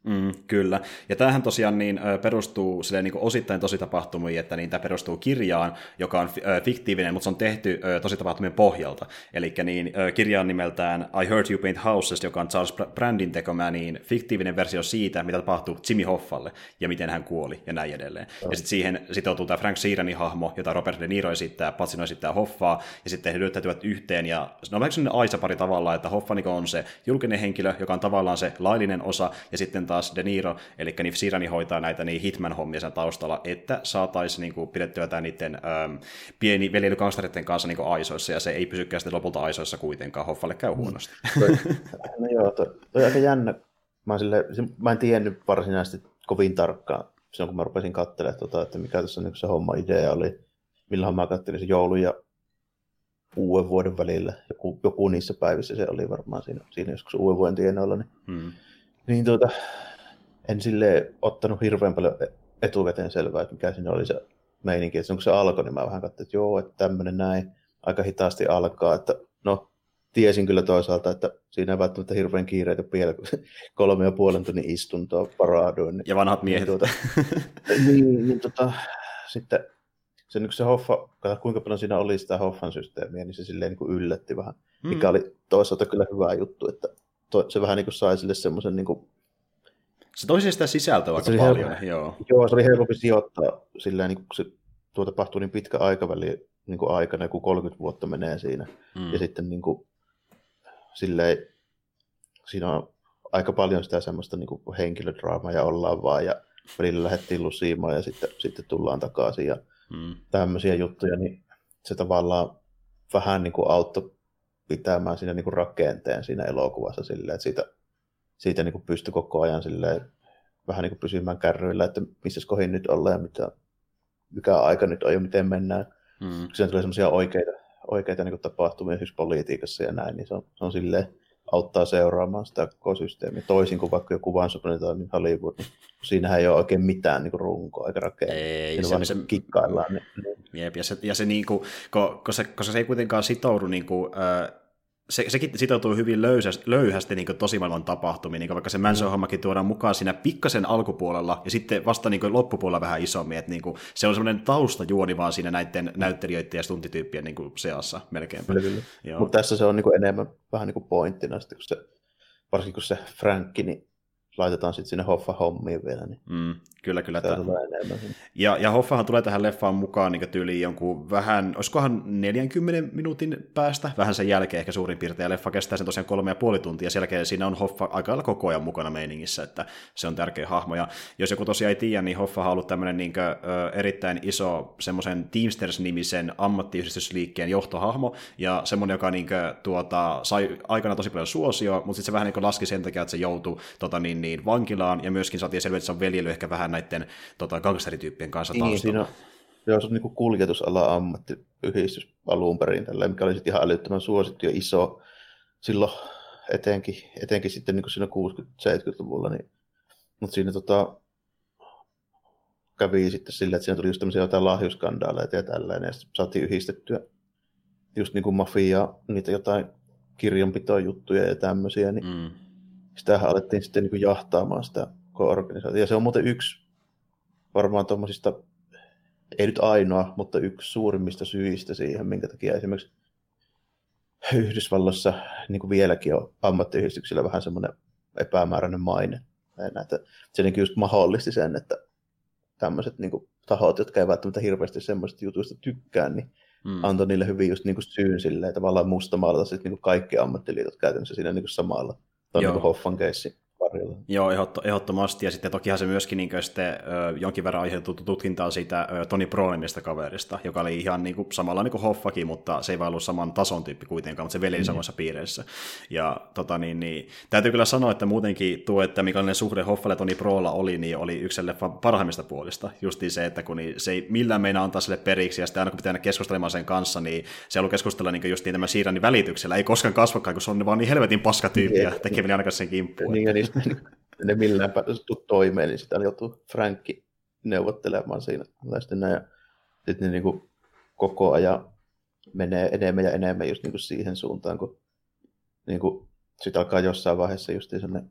Mm, kyllä. Ja tämähän tosiaan niin, perustuu silleen, niin osittain tositapahtumiin, että niin, tämä perustuu kirjaan, joka on fiktiivinen, mutta se on tehty tositapahtumien pohjalta. Eli niin, kirja on nimeltään I Heard You Paint Houses, joka on Charles Brandin tekemä niin, fiktiivinen versio siitä, mitä tapahtui Jimmy Hoffalle ja miten hän kuoli ja näin edelleen. Oh. Ja sitten siihen sitoutuu tämä Frank Sheeranin hahmo, jota Robert De Niro esittää, Pacino esittää Hoffaa, ja sitten he lyöttäytyvät yhteen. Ja ne on vähän sellainen aisapari tavallaan, että Hoffa niin on se julkinen henkilö, joka on tavallaan se laillinen osa, ja sitten taas De Niro, eli Nif Sirani hoitaa näitä niin Hitman-hommia sen taustalla, että saataisiin niin kuin, pidettyä tämä niiden ähm, pieni veljelykanslereiden kanssa niin kuin aisoissa, ja se ei pysykään sitten lopulta aisoissa kuitenkaan, Hoffalle käy mm. huonosti. (laughs) no joo, toi, toi aika jännä. Mä, sille, mä en tiennyt varsinaisesti kovin tarkkaan silloin, kun mä rupesin katselemaan, tota, että mikä tässä niin se homma idea oli, milloin mä katselin se joulu ja uuden vuoden välillä. Joku, joku niissä päivissä se oli varmaan siinä, siinä joskus uuden vuoden tienoilla. Niin, hmm. Niin tuota, en sille ottanut hirveän paljon etuveteen selvää, että mikä siinä oli se meininki. Että kun se alkoi, niin mä vähän katsoin, että joo, että tämmöinen näin aika hitaasti alkaa. Että no, tiesin kyllä toisaalta, että siinä ei välttämättä hirveän kiireitä vielä, kun (laughs) kolme ja puolen tunnin istuntoa paraaduin. Niin, ja vanhat miehet. (laughs) Niin, tuota, niin, niin tota, sitten se, niin se Hoffa, kuinka paljon siinä oli sitä Hoffan systeemiä, niin se silleen niin kuin yllätti vähän, mm. mikä oli toisaalta kyllä hyvä juttu, että to, se vähän niin kuin sai sille semmoisen niin kuin se toisi sitä sisältöä aika paljon. Helppo, joo. joo, se oli helpompi sijoittaa silleen, niin kun se tuo tapahtuu niin pitkä aikaväli niin kuin aikana, kun 30 vuotta menee siinä. Mm. Ja sitten niin kuin, silleen, siinä on aika paljon sitä semmoista niin kuin henkilödraamaa ja ollaan vaan ja välillä lähdettiin lusiimaan ja sitten, sitten tullaan takaisin ja mm. tämmöisiä juttuja, niin se tavallaan vähän niin kuin auttoi pitämään siinä niin kuin rakenteen siinä elokuvassa silleen, että siitä siitä niin pystyi koko ajan silleen, vähän niin kuin pysymään kärryillä, että missä kohin nyt ollaan ja mitä, mikä aika nyt on ja miten mennään. Mm. Siinä tulee semmoisia oikeita, oikeita niin tapahtumia siis politiikassa ja näin, niin se on, se on silleen, auttaa seuraamaan sitä koko systeemiä. Toisin kuin vaikka joku Once niin Hollywood, niin siinähän ei ole oikein mitään niin runkoa eikä rakentaa. Ei, se, vaan se, niin kikkaillaan. Niin, niin. Jep, ja se, ja se, niin kuin, koska, se, koska se ei kuitenkaan sitoudu niin kuin, äh, se, sekin sitoutuu hyvin löysästi, löyhästi niin tosimaailman tapahtumiin, niin vaikka se Manson-hommakin tuodaan mukaan siinä pikkasen alkupuolella ja sitten vasta niin loppupuolella vähän isommin, että niin kuin, se on semmoinen taustajuoni vaan siinä näiden näyttelijöiden ja stuntityyppien niin kuin seassa melkein. Mutta tässä se on niin kuin enemmän vähän niin kuin pointtina, sitten kun se, varsinkin kun se Frankki, niin laitetaan sitten sinne Hoffa-hommiin vielä. Niin mm, kyllä, kyllä. Tämä. Ja, ja Hoffahan tulee tähän leffaan mukaan niin tyyliin jonkun vähän, olisikohan 40 minuutin päästä, vähän sen jälkeen ehkä suurin piirtein, ja leffa kestää sen tosiaan kolme ja puoli tuntia, sen jälkeen siinä on Hoffa aika lailla koko ajan mukana meiningissä, että se on tärkeä hahmo, ja jos joku tosiaan ei tiedä, niin Hoffa on ollut tämmöinen niin kuin, erittäin iso semmoisen Teamsters-nimisen ammattiyhdistysliikkeen johtohahmo, ja semmoinen, joka niin kuin, tuota, sai aikana tosi paljon suosio, mutta sitten se vähän niin laski sen takia, että se joutui tota, niin, niin vankilaan, ja myöskin saatiin selvä, että se on veljely ehkä vähän näiden tota, gangsterityyppien kanssa niin, siinä on, Joo, se on niin kuljetusala ammattiyhdistys alun perin, tällä, mikä oli sitten ihan älyttömän suosittu ja iso silloin etenkin, etenkin sitten niin siinä 60-70-luvulla. Niin, mutta siinä tota, kävi sitten sillä, että siinä tuli just tämmöisiä jotain lahjuskandaaleita ja tällainen, ja sitten saatiin yhdistettyä just niin kuin mafia, niitä jotain kirjanpitojuttuja ja tämmöisiä, niin mm. Sitähän alettiin sitten niin kuin jahtaamaan sitä organisaatiota. Ja se on muuten yksi varmaan tuommoisista, ei nyt ainoa, mutta yksi suurimmista syistä siihen, minkä takia esimerkiksi Yhdysvalloissa niin kuin vieläkin on ammattiyhdistyksillä vähän semmoinen epämääräinen maine. Näitä, se niin just mahdollisti sen, että tämmöiset niin kuin, tahot, jotka ei välttämättä hirveästi semmoisista jutuista tykkää, niin mm. antoi niille hyvin just niin kuin syyn silleen, tavallaan mustamaalata sitten niin kaikki ammattiliitot käytännössä siinä niin kuin samalla. Tuo on niin Hoffan keissi varjolla. Joo, ehdottomasti. Ja sitten tokihan se myöskin niin sitten, ö, jonkin verran aiheutettu tutkintaa siitä ö, Toni Pronimista kaverista, joka oli ihan niin kuin, samalla niin kuin Hoffakin, mutta se ei vaan ollut saman tason tyyppi kuitenkaan, mutta se veli mm. samassa piireissä. Ja tota, niin, niin, täytyy kyllä sanoa, että muutenkin tuo, että millainen suhde Hoffalle Toni Prolla oli, niin oli yksi leffan parhaimmista puolista. Justiin se, että kun niin, se ei millään meinaa antaa sille periksi, ja sitten aina kun pitää keskustelemaan sen kanssa, niin se on ollut keskustella niin justiin tämän Siiranin välityksellä, ei koskaan kasvakaan, kun se on vaan niin helvetin paskatyyppiä tekeminen ainakaan sen kimppuun. Niin, niistä (laughs) ne millään päästy toimeen, niin sitä joutuu Frankki neuvottelemaan siinä. Sitten näin, sitten ne niin kuin koko ajan menee enemmän ja enemmän just niin kuin siihen suuntaan, kun niin kuin, sitten alkaa jossain vaiheessa just sellainen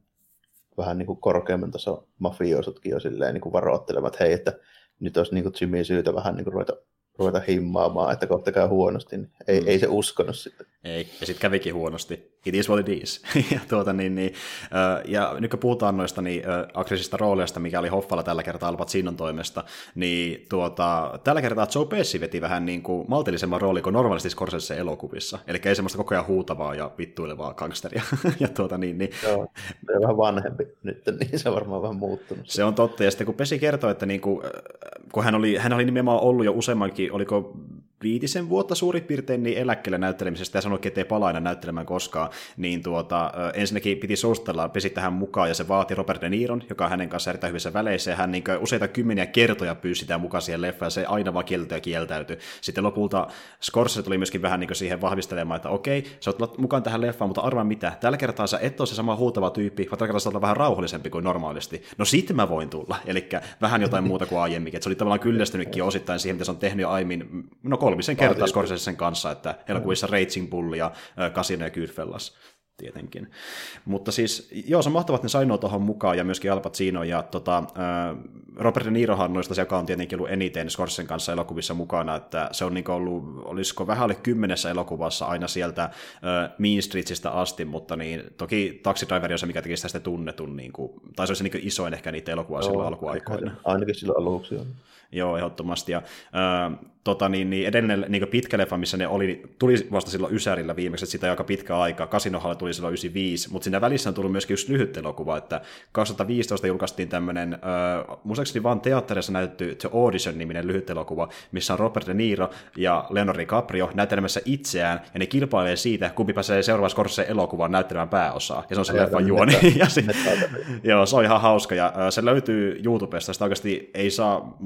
vähän niin kuin korkeamman taso mafioisutkin jo silleen niin kuin varoittelemaan, että hei, että nyt olisi niin kuin Jimmy syytä vähän niin kuin ruveta ruveta himmaamaan, että kohta käy huonosti, niin ei, mm. ei se uskonut sitten. Ei, ja sitten kävikin huonosti. It is what it is. (laughs) ja, tuota, niin, niin, ja nyt kun puhutaan noista niin, aggressiivista rooleista, mikä oli Hoffalla tällä kertaa Al Pacinon toimesta, niin tuota, tällä kertaa Joe Pesci veti vähän niin kuin maltillisemman rooli kuin normaalisti Scorsese elokuvissa. Eli ei semmoista koko ajan huutavaa ja vittuilevaa gangsteria. (laughs) ja tuota, niin, niin... Joo, se on vähän vanhempi nyt, niin se on varmaan vähän muuttunut. Se on totta, ja sitten kun Pesi kertoi, että niin kuin, kun hän oli, hän oli nimenomaan ollut jo useammankin, oliko viitisen vuotta suurin piirtein niin eläkkeelle näyttelemisestä ja sanoi, että ei palaa enää näyttelemään koskaan, niin tuota, ensinnäkin piti suostella pesi tähän mukaan ja se vaati Robert De Niron, joka on hänen kanssa erittäin hyvissä väleissä ja hän niin useita kymmeniä kertoja pyysi sitä mukaan siihen leffaan ja se aina vaan kieltyi ja kieltäytyi. Sitten lopulta Scorsese tuli myöskin vähän niin siihen vahvistelemaan, että okei, sä oot mukaan tähän leffaan, mutta arvaa mitä, tällä kertaa sä et ole se sama huutava tyyppi, vaan tällä kertaa sä vähän rauhallisempi kuin normaalisti. No sitten mä voin tulla, eli vähän jotain muuta kuin aiemminkin. että se oli tavallaan kyllästynytkin osittain siihen, mitä se on tehnyt jo aiemmin, no kolmisen kertaa Scorsesen kanssa, että elokuvissa Raging Bull ja Casino ja Goodfellas tietenkin. Mutta siis, joo, se on mahtavaa, että ne sai tuohon mukaan, ja myöskin Al Pacino, ja tota, äh, Robert De Nirohan noista, joka on tietenkin ollut eniten Scorsesen kanssa elokuvissa mukana, että se on niin ollut, olisiko vähän alle kymmenessä elokuvassa aina sieltä äh, Mean Streetsistä asti, mutta niin, toki Taxi Driver on se, mikä teki sitä sitten tunnetun, niin kuin, tai se olisi niin isoin ehkä niitä elokuvaa silloin alkuaikoina. Ainakin silloin aluksi on. Joo, ehdottomasti. Ja, äh, tota, niin, niin edellinen niin pitkä leffa, missä ne oli, tuli vasta silloin Ysärillä viimeksi, että sitä aika pitkä aika. Kasinohalle tuli silloin 95, mutta siinä välissä on tullut myöskin yksi lyhyt elokuva, että 2015 julkaistiin tämmöinen, äh, muistaakseni vaan teatterissa näytetty The Audition-niminen lyhyt elokuva, missä on Robert De Niro ja Leonardo DiCaprio näyttelemässä itseään, ja ne kilpailee siitä, kumpi pääsee seuraavassa korissa elokuvaan näyttelemään pääosaa, ja se on se leffan juoni. (laughs) ja se, joo, se on ihan hauska, ja äh, se löytyy YouTubesta, sitä oikeasti ei saa,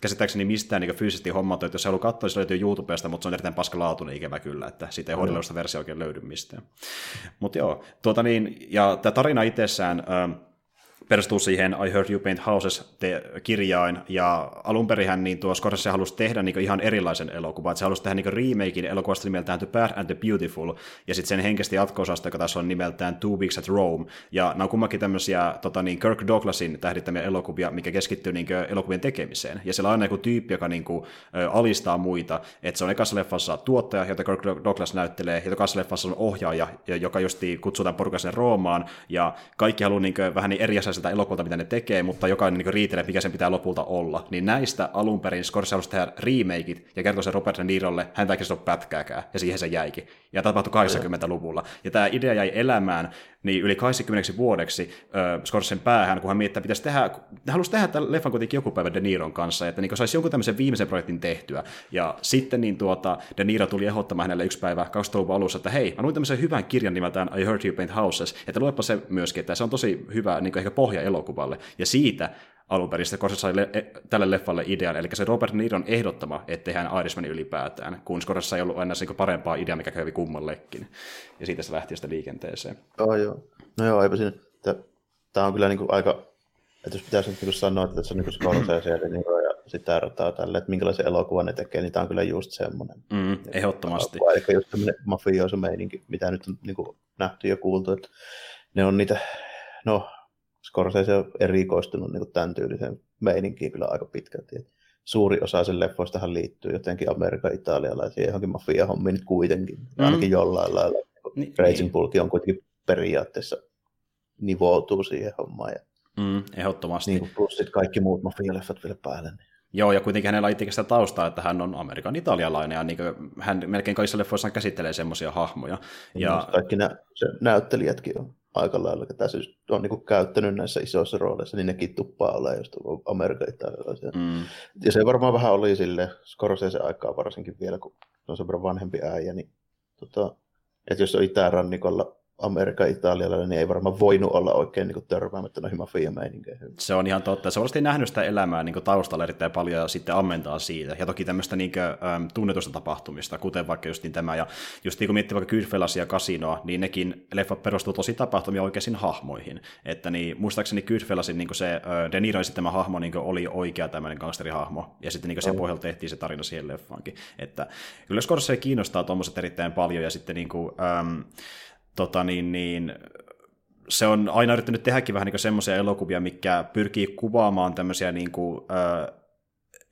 käsittääkseni mistään niin fyysisesti hommattu, että jos se haluaa katsoa, se löytyy YouTubesta, mutta se on erittäin paskalaatuinen ikävä kyllä, että siitä ei mm. versio oikein löydy mistään. Mutta joo, tuota niin, ja tämä tarina itsessään, perustuu siihen I Heard You Paint Houses kirjain, ja alun perin niin tuo Scorsese halusi tehdä niin ihan erilaisen elokuvan, että se halusi tehdä niin remakein elokuvasta nimeltään The Bad and the Beautiful, ja sitten sen henkisesti jatko-osasta, joka tässä on nimeltään Two Weeks at Rome, ja nämä on kummankin tämmöisiä tota niin, Kirk Douglasin tähdittämiä elokuvia, mikä keskittyy niin elokuvien tekemiseen, ja siellä on aina joku tyyppi, joka niin kuin, alistaa muita, että se on ekassa leffassa tuottaja, jota Kirk Douglas näyttelee, ja tokassa leffassa on ohjaaja, joka justi kutsutaan porukasen Roomaan, ja kaikki haluaa niin kuin, vähän niin eri sitä elokuvalta, mitä ne tekee, mutta jokainen niin riitelee, mikä sen pitää lopulta olla. Niin näistä alun perin Scorsese halusi tehdä remakeit ja kertoi sen Robert De Nirolle, hän ei ole pätkääkään, ja siihen se jäikin. Ja tapahtui 80-luvulla. Ja tämä idea jäi elämään niin yli 80 vuodeksi äh, Scorsesen päähän, kun hän miettii, että pitäisi tehdä, halusi tehdä tämän leffan kuitenkin joku päivä De Niron kanssa, että niin saisi jonkun tämmöisen viimeisen projektin tehtyä. Ja sitten niin tuota, De Niro tuli ehdottamaan hänelle yksi päivä 2000-luvun alussa, että hei, mä luin tämmöisen hyvän kirjan nimeltään I Heard You Paint Houses, että luepa se myöskin, että se on tosi hyvä niin ehkä pohja elokuvalle. Ja siitä alun perin. Scorsese sai le- e- tälle leffalle idean, eli se Robert Niron ehdottama, että tehdään Irishmanin ylipäätään, kun Scorsese ei ollut aina niin parempaa ideaa, mikä kävi kummallekin. Ja siitä se lähti sitten liikenteeseen. Oh, joo. No joo, eipä siinä. Tämä on kyllä niin kuin aika, että jos pitäisi nyt niin sanoa, että tässä on niin Scorsese ja Niro ja sitä rataa tälle, että minkälaisen elokuvan ne tekee, niin tämä on kyllä just semmoinen. Mm, ehdottomasti. Eli just semmoinen mafioso meininki, mitä nyt on niin kuin nähty ja kuultu, että ne on niitä, no Scorsese on erikoistunut niin tämän tyyliseen meininkiin kyllä aika pitkälti. Et suuri osa sen leffoistahan liittyy jotenkin Amerikan italialaisiin johonkin mafia-hommiin nyt kuitenkin, mm. ainakin jollain lailla. Niin, Raging niin. On kuitenkin periaatteessa nivoutuu siihen hommaan. Ja mm, ehdottomasti. Niin plus sitten kaikki muut mafia-leffat vielä päälle. Niin. Joo, ja kuitenkin hänellä itsekin sitä taustaa, että hän on Amerikan italialainen, ja niin hän melkein kaikissa leffoissaan käsittelee semmoisia hahmoja. Ja... Kaikki nä- se näyttelijätkin on aika lailla, ketä se on niin käyttänyt näissä isoissa rooleissa, niin nekin tuppaa olemaan just Amerikan italialaisia. Mm. Ja se varmaan vähän oli sille Scorsese aikaa varsinkin vielä, kun on sen verran vanhempi äijä, niin tota, että jos on itärannikolla Amerikan italialainen, niin ei varmaan voinut olla oikein niin törmäämättä noihin mafia-meininkeihin. Se on ihan totta. Se on nähnyt sitä elämää niin taustalla erittäin paljon ja sitten ammentaa siitä. Ja toki tämmöistä niin kuin, äm, tunnetusta tapahtumista, kuten vaikka just niin tämä. Ja just niin kun miettii vaikka Goodfellas ja Casinoa, niin nekin leffat perustuu tosi tapahtumia oikeisiin hahmoihin. Että niin, muistaakseni Goodfellasin niin se äh, De Niro tämä hahmo niin oli oikea tämmöinen gangsterihahmo. Ja sitten niin sen pohjalta tehtiin se tarina siihen leffaankin. Että kyllä Scorsese kiinnostaa tuommoiset erittäin paljon ja sitten niin kuin, äm, tota niin, niin, se on aina yrittänyt tehdäkin vähän niin semmoisia elokuvia, mikä pyrkii kuvaamaan tämmöisiä niin kuin,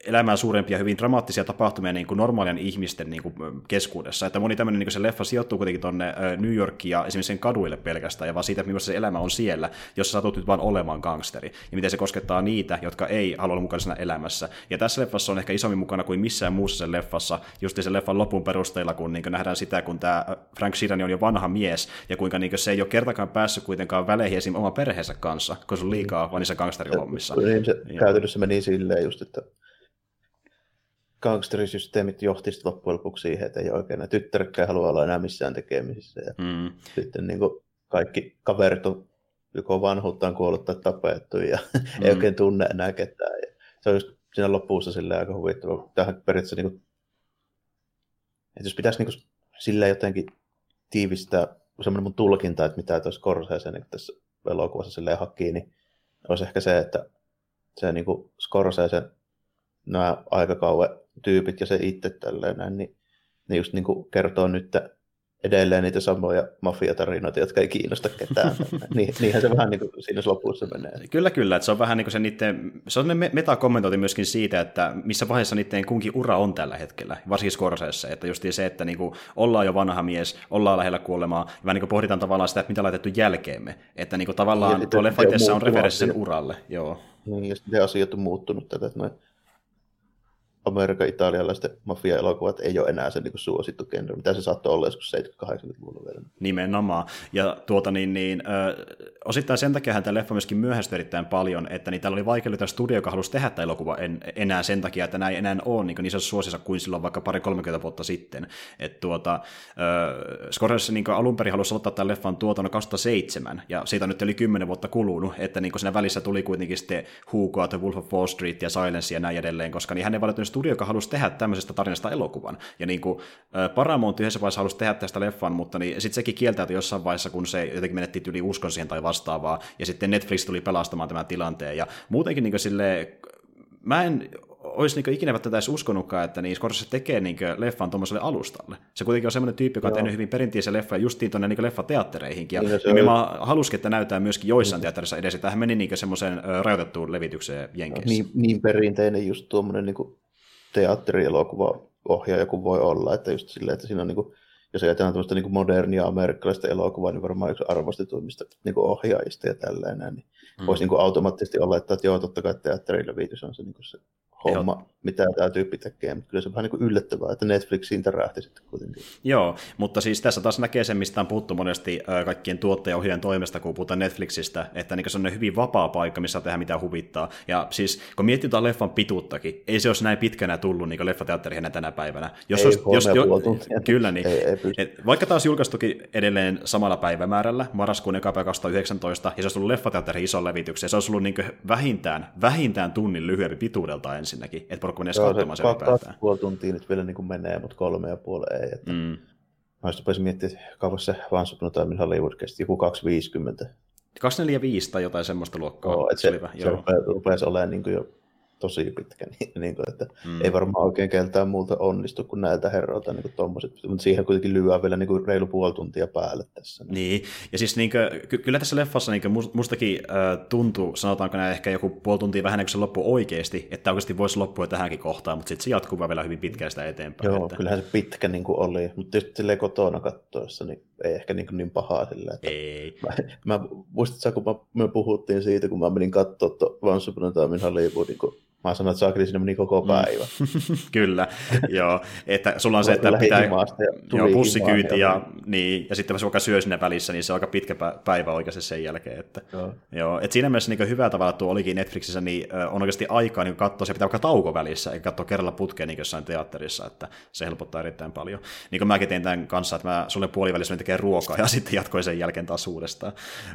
elämään suurempia, hyvin dramaattisia tapahtumia niin kuin normaalien ihmisten niin kuin keskuudessa. Että moni tämmöinen niin se leffa sijoittuu kuitenkin tuonne New Yorkiin ja esimerkiksi sen kaduille pelkästään, ja vaan siitä, millaista se elämä on siellä, jos sä satut nyt vaan olemaan gangsteri, ja miten se koskettaa niitä, jotka ei halua olla mukana elämässä. Ja tässä leffassa on ehkä isommin mukana kuin missään muussa sen leffassa, just sen leffan lopun perusteella, kun niin nähdään sitä, kun tämä Frank Sheeran on jo vanha mies, ja kuinka niin se ei ole kertakaan päässyt kuitenkaan väleihin esim. oma perheensä kanssa, kun se on liikaa vaan niissä gangsterihommissa. Niin se ja. käytännössä meni silleen just, että gangsterisysteemit johti loppujen lopuksi siihen, että ei oikein nämä tyttäretkään halua olla enää missään tekemisissä. Ja mm. Sitten niin kuin kaikki kaverit on joko vanhuuttaan kuollut tai tapettu ja (laughs) mm. ei oikein tunne enää ketään. Ja se on just siinä lopussa silleen aika huvittava. Tähän periaatteessa, niin kuin, että jos pitäisi niin kuin, silleen jotenkin tiivistää semmoinen mun tulkinta, että mitä tuossa Scorsese niin tässä elokuvassa silleen hakii, niin olisi ehkä se, että se niin kuin Scorsese nämä aikakauden tyypit ja se itse tälleen näin, niin ne just niin kuin kertoo nyt edelleen niitä samoja mafiatarinoita, jotka ei kiinnosta ketään. (laughs) niin, niinhän se vähän niin kuin siinä lopussa menee. Kyllä, kyllä. Että se on vähän niin kuin se niiden, se on metakommentointi myöskin siitä, että missä vaiheessa niiden kunkin ura on tällä hetkellä, varsinkin Scorseessa. Että just se, että niin kuin ollaan jo vanha mies, ollaan lähellä kuolemaa, ja vähän niin kuin pohditaan tavallaan sitä, että mitä laitettu jälkeemme. Että niin kuin tavallaan tuo leffa on referenssi sen uralle. Joo. Niin, ja sitten asiat on muuttunut tätä, että noin Amerikan italialaisten mafia-elokuvat ei ole enää se niin suosittu genre, mitä se saattoi olla joskus 70-80-luvulla vielä. Nimenomaan. Ja tuota niin, niin ö, osittain sen takia tämä leffa myöskin myöhästyi erittäin paljon, että niin täällä oli vaikea löytää studio, joka halusi tehdä tämä elokuva en, enää sen takia, että näin enää ole niin niissä suosissa kuin silloin vaikka pari 30 vuotta sitten. Että tuota, Scorsese niin alun perin halusi aloittaa tämän leffan tuotannon 2007, ja siitä nyt oli 10 vuotta kulunut, että niin siinä välissä tuli kuitenkin sitten Hugo, The Wolf of Wall Street ja Silence ja näin edelleen, koska niin hän ei valittu studio, joka halusi tehdä tämmöisestä tarinasta elokuvan. Ja niin kuin, Paramount yhdessä vaiheessa halusi tehdä tästä leffan, mutta niin sitten sekin kieltäytyi jossain vaiheessa, kun se jotenkin menetti yli uskon siihen tai vastaavaa, ja sitten Netflix tuli pelastamaan tämän tilanteen. Ja muutenkin niin sille, mä en olisi niin ikinä tätä edes uskonutkaan, että niin Scorsese tekee niin leffan tuommoiselle alustalle. Se kuitenkin on semmoinen tyyppi, joka on tehnyt hyvin perinteisiä leffoja justiin tuonne niin leffateattereihinkin. Ja niin, nimenomaan on... halusikin, että näyttää myöskin joissain mm. teatterissa edes. Tähän meni niin semmoiseen rajoitettuun levitykseen Jenkeissä. Niin, niin perinteinen just tuommoinen niin teatterielokuva ohjaaja kuin voi olla, että just silleen, että siinä on niin kuin, jos ajatellaan tämmöistä niin modernia amerikkalaista elokuvaa, niin varmaan yksi arvostetuimmista niin ohjaajista ja tällainen, niin mm. voisi niin kuin automaattisesti olla, että joo, totta kai teatterilevitys on se, niin kuin se homma, Joo. mitä tämä tyyppi tekee, mutta kyllä se on vähän niin kuin yllättävää, että Netflixiin tärähti sitten kuitenkin. Joo, mutta siis tässä taas näkee sen, mistä on puhuttu monesti kaikkien tuottajaohjaajan toimesta, kun puhutaan Netflixistä, että niin se on hyvin vapaa paikka, missä tehdä mitä huvittaa. Ja siis, kun miettii tuota leffan pituuttakin, ei se olisi näin pitkänä tullut niin leffateatteriin tänä päivänä. Jos ei, olisi, jos, jo, kyllä niin. Ei, ei Et vaikka taas julkaistukin edelleen samalla päivämäärällä, marraskuun eka 2019, ja se olisi ollut leffateatteri ison levityksen, se olisi ollut niin vähintään, vähintään tunnin lyhyempi pituudelta ensinnäkin, että porukka menisi katsomaan sen ylipäätään. Kaksi puoli tuntia nyt vielä niin kuin menee, mutta kolme ja puoli ei. Että... Mm. Mä olisin miettimään, että kauan se Once Upon a Time Hollywood kesti, joku 250. 245 tai jotain semmoista luokkaa. Joo, että se, se, se rupesi olemaan niin jo tosi pitkä, (laughs) niin, niin kuin, että mm. ei varmaan oikein keltään muulta onnistu kuin näiltä herroilta niin tommoset, mutta siihen kuitenkin lyödään vielä niin kuin reilu puoli tuntia päälle tässä. Niin, niin. ja siis niin kuin, ky- kyllä tässä leffassa niin kuin mustakin äh, tuntuu, sanotaanko näin ehkä joku puoli tuntia vähemmän kuin se loppu oikeasti, että oikeasti voisi loppua tähänkin kohtaan, mutta sitten se jatkuu vielä hyvin pitkään sitä eteenpäin. Joo, että... kyllähän se pitkä niin kuin oli, mutta tietysti silleen kotona katsoessa, niin ei ehkä niin, niin pahaa sillä. Että ei. (laughs) Mä, mä muistatko, kun mä, me puhuttiin siitä, kun mä menin katsoa Once Upon a Time in Hollywoodin, kun Mä sanoin, että saakeli sinne meni koko mm. päivä. (laughs) Kyllä, joo. Että sulla on se, että pitää joo, bussikyyti ja, niin, ja sitten jos vaikka syö sinne välissä, niin se on aika pitkä päivä oikeasti sen jälkeen. Että, joo. Joo, että siinä mielessä niin hyvä tavalla, että tuo olikin Netflixissä, niin on oikeasti aikaa niin katsoa, se pitää vaikka tauko välissä, eikä katsoa kerralla putkeen niin jossain teatterissa, että se helpottaa erittäin paljon. Niin kuin mäkin tein tämän kanssa, että mä sulle puolivälissä tekee ruokaa ja (laughs) sitten jatkoin sen jälkeen taas uudestaan.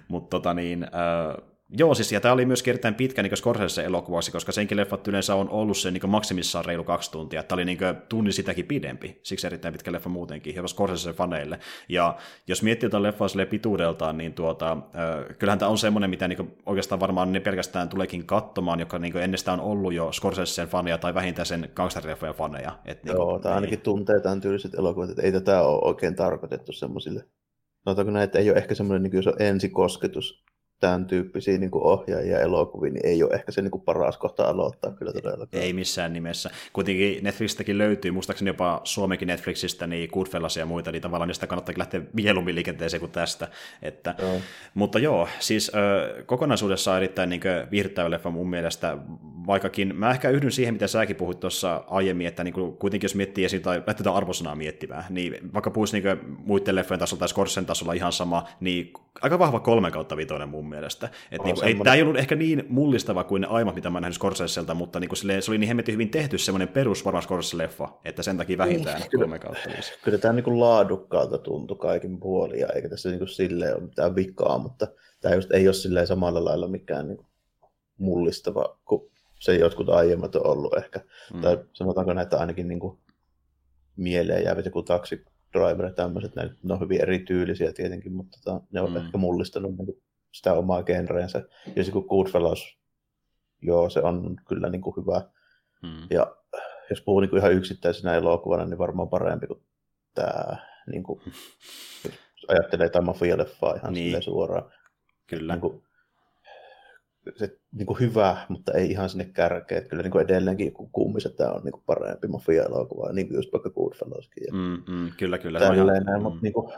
Mutta tota niin, äh, Joo, siis ja tämä oli myös erittäin pitkä niin Scorsese elokuvaksi, koska senkin leffat yleensä on ollut se niin maksimissaan reilu kaksi tuntia. Tämä oli niin tunnin sitäkin pidempi, siksi erittäin pitkä leffa muutenkin, jopa Scorsese faneille. Ja jos miettii tätä leffaa pituudeltaan, niin tuota, äh, kyllähän tämä on semmoinen, mitä niin oikeastaan varmaan ne pelkästään tuleekin katsomaan, joka niin ennestään on ollut jo Scorsese faneja tai vähintään sen gangsterileffojen faneja. Et, niin Joo, tämä ainakin tuntee tämän tyyliset elokuvat, että ei tätä ole oikein tarkoitettu semmoisille sanotaanko näin, että ei ole ehkä semmoinen, niin kuin, ensikosketus tämän tyyppisiä niin kuin ohjaajia elokuvia, niin ei ole ehkä se niin kuin paras kohta aloittaa kyllä todellakaan. Ei missään nimessä. Kuitenkin Netflixistäkin löytyy, muistaakseni jopa Suomekin Netflixistä, niin Goodfellas ja muita, niin tavallaan niistä kannattaa lähteä mieluummin liikenteeseen kuin tästä. Että, joo. Mutta joo, siis ö, kokonaisuudessaan erittäin niin viihdyttävä leffa mun mielestä, vaikkakin mä ehkä yhdyn siihen, mitä säkin puhuit tuossa aiemmin, että niin kuin, kuitenkin jos miettii esiin tai lähtetään arvosanaa miettimään, niin vaikka puhuisi niin muiden leffojen tasolla tai Scorsen tasolla ihan sama, niin aika vahva kolme kautta vitoinen mun mielestä. Et niinku, ei, tämä ei ollut ehkä niin mullistava kuin ne aiemmat, mitä mä nähnyt Scorseselta, mutta niinku silleen, se oli niin hemmetin hyvin tehty semmoinen perus varmaan Scorsese-leffa, että sen takia vähintään niin, kolme kautta viisi. (laughs) Kyllä tämä niinku laadukkaalta tuntui kaikin puolin, ja eikä tässä niinku silleen ole mitään vikaa, mutta tämä just ei ole silleen samalla lailla mikään niinku mullistava kuin se jotkut aiemmat on ollut ehkä. Mm. Tai sanotaanko näitä ainakin niinku mieleen jäävät joku taksi Driver ja tämmöiset, ne, ne on hyvin erityylisiä tietenkin, mutta tota, ne on mm. ehkä mullistanut niin sitä omaa genreensä. Ja se kuin Goodfellas, joo, se on kyllä niin kuin hyvä. Mm. Ja jos puhuu niin kuin ihan yksittäisenä elokuvana, niin varmaan parempi kuin tämä, niin kuin, (laughs) jos ajattelee jotain mafia-leffaa ihan niin. suoraan. Kyllä. Niin kuin, se niin kuin hyvä, mutta ei ihan sinne kärkeen. Kyllä niin kuin edelleenkin kun kuumiset tämä on niin kuin parempi mafia-elokuva, niin kuin just vaikka Goodfellaskin. Ja mm, mm, kyllä, kyllä. Tälleen, ihan, mutta mm. niin kuin,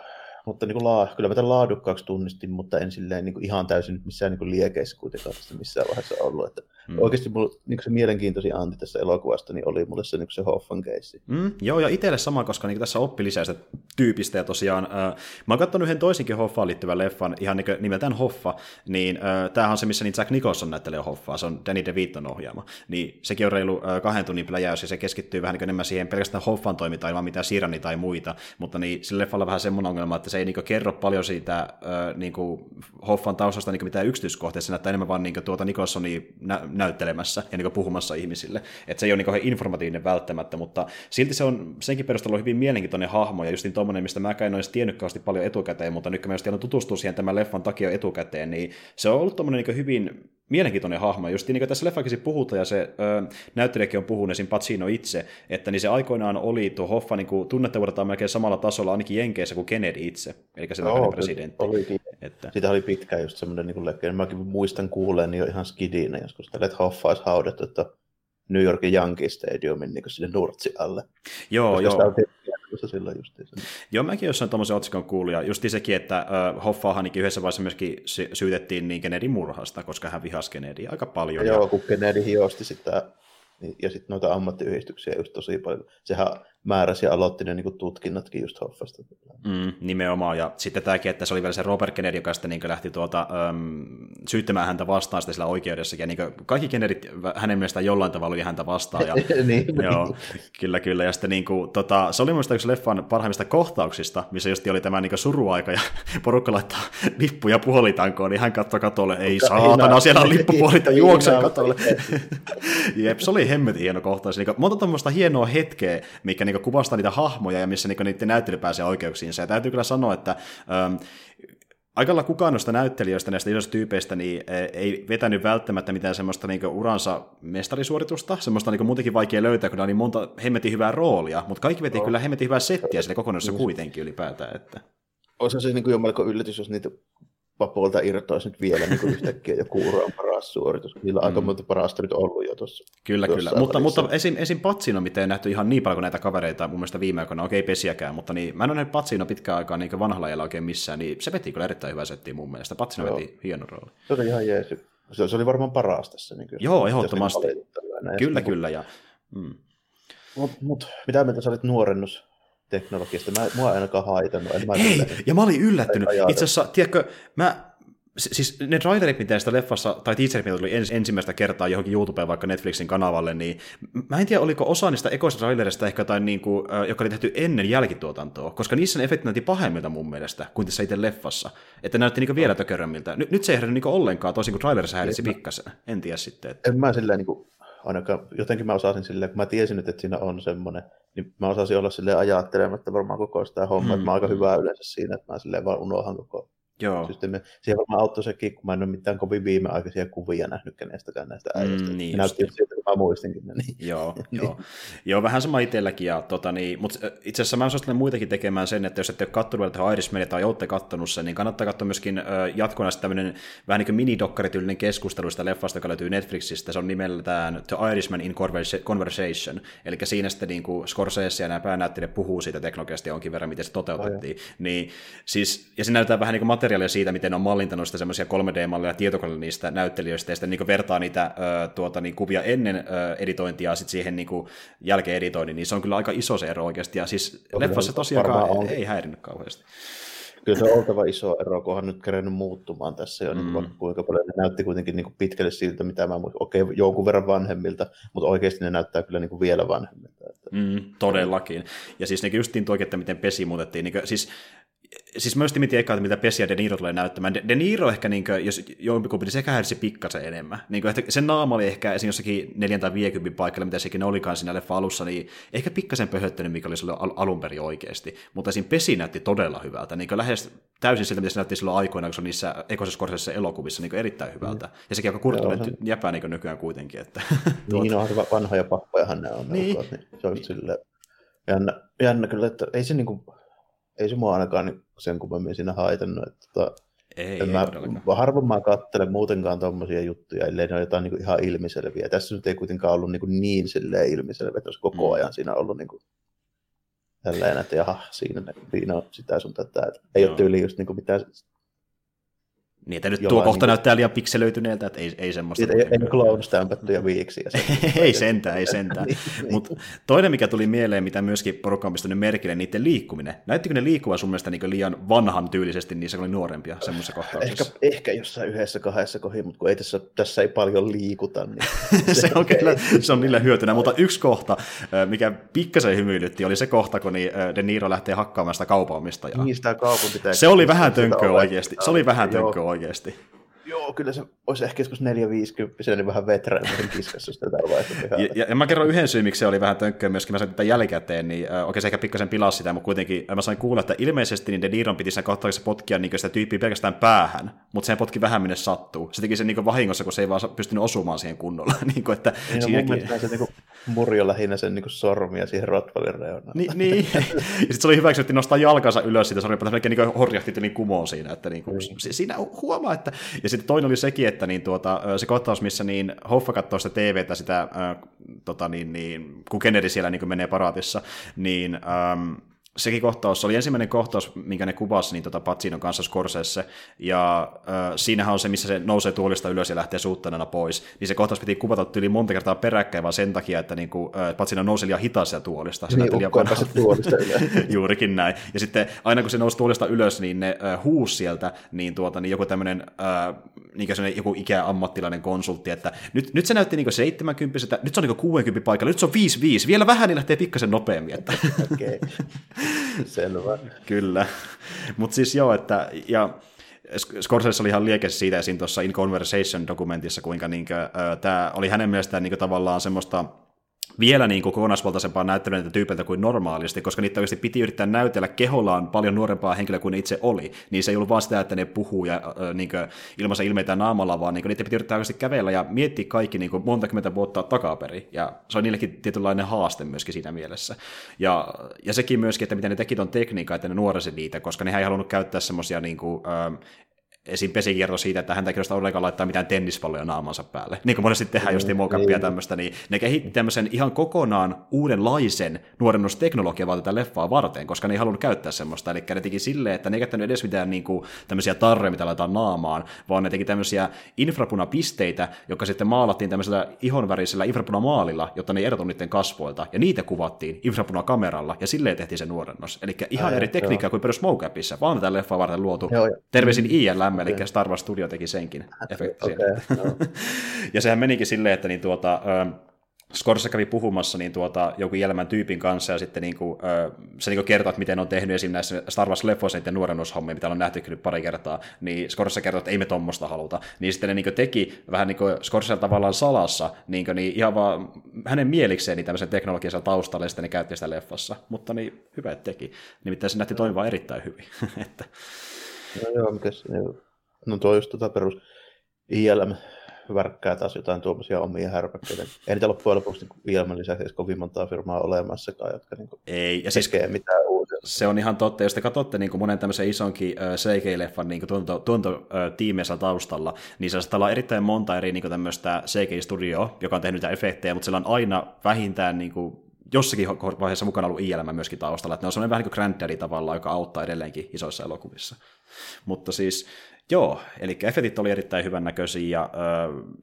mutta niin kuin laa, kyllä mä tämän laadukkaaksi tunnistin, mutta en silleen niin kuin ihan täysin missään niin kuin liekeissä kuitenkaan tästä missään vaiheessa ollut. Että mm. Oikeasti mulla, niin se mielenkiintoisin anti tästä elokuvasta niin oli mulle se, niin se Hoffan keissi. Mm, joo, ja itselle sama, koska niin tässä oppi lisää sitä tyypistä, ja tosiaan äh, mä oon katsonut yhden toisinkin Hoffaan liittyvän leffan, ihan niin nimeltään Hoffa, niin äh, tämähän on se, missä niin Jack Nicholson näyttelee Hoffaa, se on Danny DeViton ohjaama, niin sekin on reilu äh, kahden tunnin pläjäys, ja se keskittyy vähän niin enemmän siihen pelkästään Hoffan toimintaan, ilman mitään Sirani tai muita, mutta niin sillä leffalla vähän semmoinen ongelma, että se ei niin kerro paljon siitä äh, niin Hoffan taustasta niin mitään yksityiskohtia, se näyttää enemmän vaan niin tuota Nicholsonia nä- näyttelemässä ja niin puhumassa ihmisille. Että se ei ole niin informatiivinen välttämättä, mutta silti se on senkin perusteella hyvin mielenkiintoinen hahmo, ja justin tuommoinen, mistä mä en olisi tiennyt paljon etukäteen, mutta nyt kun mä just tutustua siihen tämän leffan takia etukäteen, niin se on ollut tuommoinen niin hyvin mielenkiintoinen hahmo. Just niin kuin tässä leffakin puhutaan, ja se ö, näyttelijäkin on puhunut, esim. Pacino itse, että niin se aikoinaan oli tuo Hoffa niin tunnettavuudeltaan melkein samalla tasolla ainakin Jenkeissä kuin Kennedy itse, eli se no, presidentti. Olikin. Että... Sitä oli pitkään just semmoinen niin lekkeen. Mäkin muistan kuuleen jo ihan skidinä joskus, että Hoffa olisi haudattu, että New Yorkin Yankee Stadiumin niin sinne Nurtsi alle. Joo, Koska joo. Sitä silloin justiinsa. Joo, mäkin jossain tuommoisen otsikon kuulin, ja justi sekin, että uh, Hoffaahan yhdessä vaiheessa myöskin syytettiin niin Kennedyn murhasta, koska hän vihasi Kennedyä aika paljon. Ja joo, ja... kun Kennedy hiosti sitä Niin, ja sitten noita ammattiyhdistyksiä just tosi paljon. Sehän määräsi ja aloitti ne niin tutkinnatkin just Hoffasta. Mm, nimenomaan, ja sitten tämäkin, että se oli vielä se Robert Kennedy, joka sitten niin lähti tuota, äm, syyttämään häntä vastaan sitä sillä oikeudessa, ja niin kaikki Kennedit hänen mielestään jollain tavalla oli häntä vastaan. Ja, (laughs) niin, joo, niin. Kyllä, kyllä, ja sitten niin kuin, tota, se oli minusta yksi leffan parhaimmista kohtauksista, missä just oli tämä niin suruaika, ja (laughs) porukka laittaa lippuja puolitankoon, niin hän katsoi katolle, ei saatana, siellä on lippupuolita, (laughs) juoksee katolle. Jep, se oli hemmetin hieno kohtaus. Niin monta tuommoista hienoa hetkeä, mikä niin kuvastaa niitä hahmoja ja missä niin niiden näyttely pääsee oikeuksiinsa. Ja täytyy kyllä sanoa, että ähm, aika kukaan noista näyttelijöistä, näistä isoista tyypeistä, niin e, ei vetänyt välttämättä mitään semmoista niin uransa mestarisuoritusta, semmoista niin muutenkin vaikea löytää, kun on niin monta hemmetin hyvää roolia, mutta kaikki veti no. kyllä hemmetin hyvää settiä sille kokonaisuudessa kuitenkin ylipäätään. Että. Olisi se niin kuin jo melko yllätys, jos niitä vapuolta irtoisi nyt vielä niin kuin (laughs) yhtäkkiä joku uran paras suoritus. Niillä on mm. aika monta parasta nyt ollut jo tuossa. Kyllä, kyllä. Mutta, mutta esim, esim Patsino, mitä ei nähty ihan niin paljon kuin näitä kavereita mun mielestä viime aikoina, okei pesiäkään, mutta niin, mä en ole nähnyt Patsino pitkään aikaa niin vanhalla ajalla oikein missään, niin se veti kyllä erittäin hyvää settiä mun mielestä. Patsino Joo. veti hieno rooli. Se oli ihan jees. Se, se oli varmaan paras tässä. Niin kyllä. Joo, ehdottomasti. Kyllä, kyllä. Ja, mm. Mut, mut, mitä mieltä sä olit nuorennus teknologiasta. Mä, mua ei ainakaan haitannut. En mä Ei, ja mä olin yllättynyt. Itse asiassa, tiedätkö, mä siis ne trailerit, mitä sitä leffassa, tai teaserit, mitä tuli ens, ensimmäistä kertaa johonkin YouTubeen vaikka Netflixin kanavalle, niin mä en tiedä, oliko osa niistä ekoista trailerista ehkä jotain, niin kuin, joka oli tehty ennen jälkituotantoa, koska niissä ne efektit näytti pahemmilta mun mielestä kuin tässä itse leffassa. Että näytti niin vielä tökörömmiltä. Nyt, nyt se ei herännyt niin ollenkaan, toisin kuin trailerissa häiritsi pikkasen. En tiedä sitten. Että... En mä silleen niin kuin, ainakaan, jotenkin mä osasin silleen, kun mä tiesin nyt, että siinä on semmoinen, niin mä osasin olla silleen ajattelematta varmaan koko sitä hommaa, mm. että mä oon aika hyvä yleensä siinä, että mä silleen vaan unohan koko Joo. systeemi. Siihen varmaan auttoi sekin, kun mä en ole mitään kovin viimeaikaisia kuvia nähnyt kenestäkään näistä äijistä. Mm, niin näytti siltä, mä muistinkin ne. Niin. Joo, (laughs) niin. joo. joo, vähän sama itselläkin. Ja, tota, niin, mutta itse asiassa mä suosittelen muitakin tekemään sen, että jos ette ole katsonut vielä Irishmania tai olette katsonut sen, niin kannattaa katsoa myöskin äh, jatkona tämmöinen vähän niin kuin mini-dokkarityylinen keskustelu sitä leffasta, joka löytyy Netflixistä. Se on nimeltään The Irishman in Conversation. Eli siinä sitten niin kuin Scorsese ja nämä päänäyttelijät puhuu siitä teknologiasta jonkin verran, miten se toteutettiin. Oh, niin, siis, ja se näyttää vähän niin kuin materiaalia siitä, miten on mallintanut sitä semmoisia 3D-malleja tietokoneella niistä näyttelijöistä, ja sitten niin vertaa niitä ö, tuota, niin kuvia ennen ö, editointia ja sitten siihen niin jälkeen editoinnin, niin se on kyllä aika iso se ero oikeasti, ja siis on leffassa tosiaan ei häirinnyt kauheasti. Kyllä se on oltava iso ero, kunhan nyt kerennyt muuttumaan tässä jo, niin mm. niin kuinka paljon ne näytti kuitenkin niin kuin pitkälle siltä, mitä mä. Okei, jonkun verran vanhemmilta, mutta oikeasti ne näyttää kyllä niin kuin vielä vanhemmilta. Mm, todellakin. Ja siis ne justiin tuokin, että miten pesi muutettiin. Niin kuin, siis siis mä just mietin eka, että mitä Pesi ja De Niro tulee näyttämään. De, De Niro ehkä, niin kuin, jos jompikumpi, se häirisi pikkasen enemmän. Niin kuin, että sen naama oli ehkä esimerkiksi jossakin 4 tai 50 paikalla, mitä sekin olikaan siinä leffa alussa, niin ehkä pikkasen pöhöttänyt, mikä oli silloin al- alun perin oikeasti. Mutta siinä Pesi näytti todella hyvältä. Niin kuin lähes täysin siltä, mitä se näytti silloin aikoina, kun se on niissä ekosessa elokuvissa niin erittäin hyvältä. Mm. Ja sekin aika kurttuinen se... jäpää niin nykyään kuitenkin. Että, (laughs) niin, on hyvä vanhoja pappojahan ne on. Niin. niin se on silleen, jännä, jännä kyllä, että ei se niin kuin, ei se mua ainakaan sen kummemmin siinä haitannut. Että, tota, ei, mä, ei harvoin mä katselen muutenkaan tuommoisia juttuja, ellei ne ole jotain niin ihan ilmiselviä. Tässä nyt ei kuitenkaan ollut niin, niin silleen ilmiselviä, että olisi koko mm. ajan siinä ollut niin kuin, tälleen, että jaha, siinä, siinä on sitä sun tätä. Ei Joo. ole tyyli just niin kuin mitään niin, että nyt tuo kohta niin näyttää liian pikselöityneeltä, että ei, ei semmoista. Ei, ei clones stämpättyjä viiksiä. (laughs) ei sentään, ei sentään. (laughs) niin, Mutta toinen, mikä tuli mieleen, mitä myöskin porukka on pistänyt merkille, niiden liikkuminen. Näyttikö ne liikkuva sun mielestä niin liian vanhan tyylisesti niissä, kun oli nuorempia semmoisessa kohtauksessa? Ehkä, ehkä jossain yhdessä, kahdessa kohdassa, mutta kun ei tässä, tässä ei paljon liikuta. Niin (laughs) se, on kyllä, se on niille hyötynä, mutta yksi kohta, mikä pikkasen hymyilytti, oli se kohta, kun niin De Niro lähtee hakkaamaan sitä kaupaomistajaa. Niin, sitä. Se oli vähän tönköä oikeasti. Se oli vähän tönköä oikeasti. Joo, kyllä se olisi ehkä joskus 450 niin vähän veteraanisen kiskassa sitä ja, ja, ja, mä kerron yhden syyn, miksi se oli vähän tönkköä myöskin, mä sain tätä jälkikäteen, niin äh, okei se ehkä pikkasen pilasi sitä, mutta kuitenkin mä sain kuulla, että ilmeisesti niin De Niron piti siinä kohtauksessa potkia niin sitä tyyppiä pelkästään päähän, mutta se potki vähän minne sattuu. Se teki sen niin vahingossa, kun se ei vaan pystynyt osumaan siihen kunnolla. (laughs) niin kuin, että niin, siinäkin... se niin murjo lähinnä sen niin sormia siihen Rottweilin reunaan. Niin, niin. (laughs) ja sitten se oli hyvä, että nostaa jalkansa ylös siitä sormia, melkein niin horjahti niin kumoon siinä, että niin kuin, niin. siinä huomaa, että ja sitten toinen oli sekin, että niin tuota, se kohtaus, missä niin Hoffa katsoo sitä TVtä, sitä, äh, tota niin, niin, kun Kennedy siellä niin menee paraatissa, niin ähm, sekin kohtaus, se oli ensimmäinen kohtaus, minkä ne kuvasi niin tota Patsinon kanssa Scorsese, ja äh, siinähän on se, missä se nousee tuolista ylös ja lähtee suuttanena pois, niin se kohtaus piti kuvata yli monta kertaa peräkkäin vaan sen takia, että niin kuin, äh, Patsino nousi liian hitaasti tuolista. Se niin, liian tuolista (laughs) Juurikin näin. Ja sitten aina kun se nousi tuolista ylös, niin ne äh, huus sieltä, niin, tuota, niin joku tämmöinen äh, niin joku ikä ammattilainen konsultti, että nyt, nyt se näytti niin 70, nyt se on niin 60 paikalla, nyt se on 5-5, vielä vähän, niin lähtee pikkasen nopeammin. Että. (laughs) Okay. (laughs) Selvä. Kyllä. Mutta siis joo, että ja Scorsese oli ihan liekessä siitä esiin tuossa In Conversation-dokumentissa, kuinka niin tämä oli hänen mielestään niin kuin, tavallaan semmoista vielä niin kuin kokonaisvaltaisempaa näyttelyitä tyypiltä kuin normaalisti, koska niitä oikeasti piti yrittää näytellä kehollaan paljon nuorempaa henkilöä kuin ne itse oli. Niin se ei ollut vaan sitä, että ne puhuu ja äh, niin ilmaisen ilmeitä naamalla, vaan niin niitä piti yrittää oikeasti kävellä ja miettiä kaikki niin kuin monta kymmentä vuotta takaperin. Ja se on niillekin tietynlainen haaste myöskin siinä mielessä. Ja, ja sekin myöskin, että miten ne teki ton tekniikan, että ne nuoresi niitä, koska ne ei halunnut käyttää semmoisia niin kuin, esim. pesikierto siitä, että häntä kiinnostaa ollenkaan laittaa mitään tennispalloja naamansa päälle. Niin kuin monesti tehdään just mokappia niin. tämmöistä, niin ne kehitti tämmöisen ihan kokonaan uudenlaisen nuorennusteknologiaa vaan tätä leffaa varten, koska ne ei halunnut käyttää semmoista. Eli ne teki silleen, että ne ei käyttänyt edes mitään niin kuin, tämmöisiä tarreja, mitä laitetaan naamaan, vaan ne teki tämmöisiä infrapunapisteitä, jotka sitten maalattiin tämmöisellä ihonvärisellä infrapunamaalilla, jotta ne ei erotu niiden kasvoilta, ja niitä kuvattiin infrapunakameralla, ja silleen tehtiin se nuorennos. Eli ihan Ai, eri tekniikkaa kuin perus mocapissa, vaan tätä leffaa varten luotu. Joo, Terveisin ILM M, eli Star Wars Studio teki senkin efektin. Okay, no. ja sehän menikin silleen, että niin tuota, Scorsese kävi puhumassa niin tuota, joku elämän tyypin kanssa, ja sitten niin kuin, se niin kuin kertoo, että miten on tehnyt esim. näissä Star Wars-leffoissa niiden nuorennushommia, mitä on nähty kyllä pari kertaa, niin Scorsese kertoo, että ei me tuommoista haluta. Niin sitten ne niin kuin teki vähän niin kuin Scorsese tavallaan salassa, niin, kuin, niin ihan vaan hänen mielikseen niin tämmöisen teknologiansa taustalla, ja sitten ne käytti sitä leffassa. Mutta niin hyvä, että teki. Nimittäin se nähti toimivaa erittäin hyvin. (laughs) että... No joo, mitäs, no tuo just tota perus ILM värkkää taas jotain tuommoisia omia härpäkkeitä. Ei niitä loppujen lopuksi niin ILM lisäksi edes kovin montaa firmaa olemassakaan, jotka niin Ei, ja siis tekee mitään uusia. Se on ihan totta, jos te katsotte niin kuin monen tämmöisen isonkin äh, CG-leffan niin tuonto, tuonto äh, taustalla, niin se olla erittäin monta eri niin tämmöistä CG-studioa, joka on tehnyt efektejä, mutta sillä on aina vähintään niin kuin, jossakin vaiheessa mukana ollut ILM myöskin taustalla, että ne on sellainen vähän niin kuin granddaddy tavallaan, joka auttaa edelleenkin isoissa elokuvissa. Mutta siis, joo, eli efektit oli erittäin hyvän näköisiä, ja äh,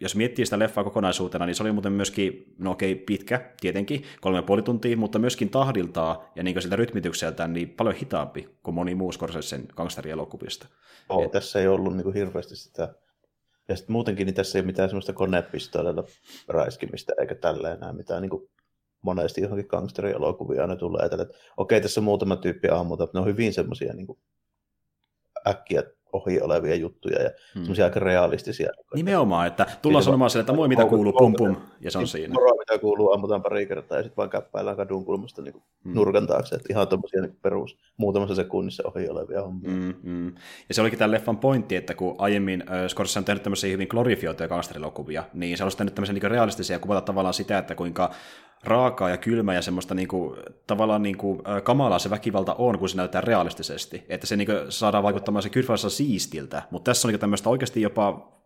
jos miettii sitä leffaa kokonaisuutena, niin se oli muuten myöskin, no okei, pitkä, tietenkin, kolme ja puoli tuntia, mutta myöskin tahdiltaan ja niin siltä rytmitykseltään niin paljon hitaampi kuin moni muu Scorsesen gangsterielokuvista. Oh, Et... Tässä ei ollut niin kuin hirveästi sitä ja sitten muutenkin niin tässä ei ole mitään semmoista konepistoolilla räiskimistä eikä tälleen enää mitään niin kuin monesti johonkin gangsterielokuvia aina tulee että okei, tässä on muutama tyyppi ammuta, mutta ne on hyvin semmoisia niin kuin äkkiä ohi olevia juttuja ja hmm. semmoisia aika realistisia. Nimenomaan, että tullaan sanomaan sille, että moi mitä kuuluu, pum pum, ja se on siinä. Moro mitä kuuluu, ammutaan pari kertaa ja sitten vaan käppäillään kadun kulmasta niin hmm. nurkan taakse, että ihan tuommoisia niin perus muutamassa sekunnissa ohi olevia hommia. Hmm, hmm. Ja se olikin tämän leffan pointti, että kun aiemmin äh, Scorsese on tehnyt tämmöisiä hyvin glorifioituja gangsterilokuvia, niin se olisi tehnyt tämmöisiä niin realistisia kuvata tavallaan sitä, että kuinka raakaa ja kylmä ja semmoista niinku, tavallaan niinku, kamalaa se väkivalta on, kun se näyttää realistisesti. Että se niinku, saadaan vaikuttamaan se kyrfässä siistiltä, mutta tässä on niinku tämmöistä oikeasti jopa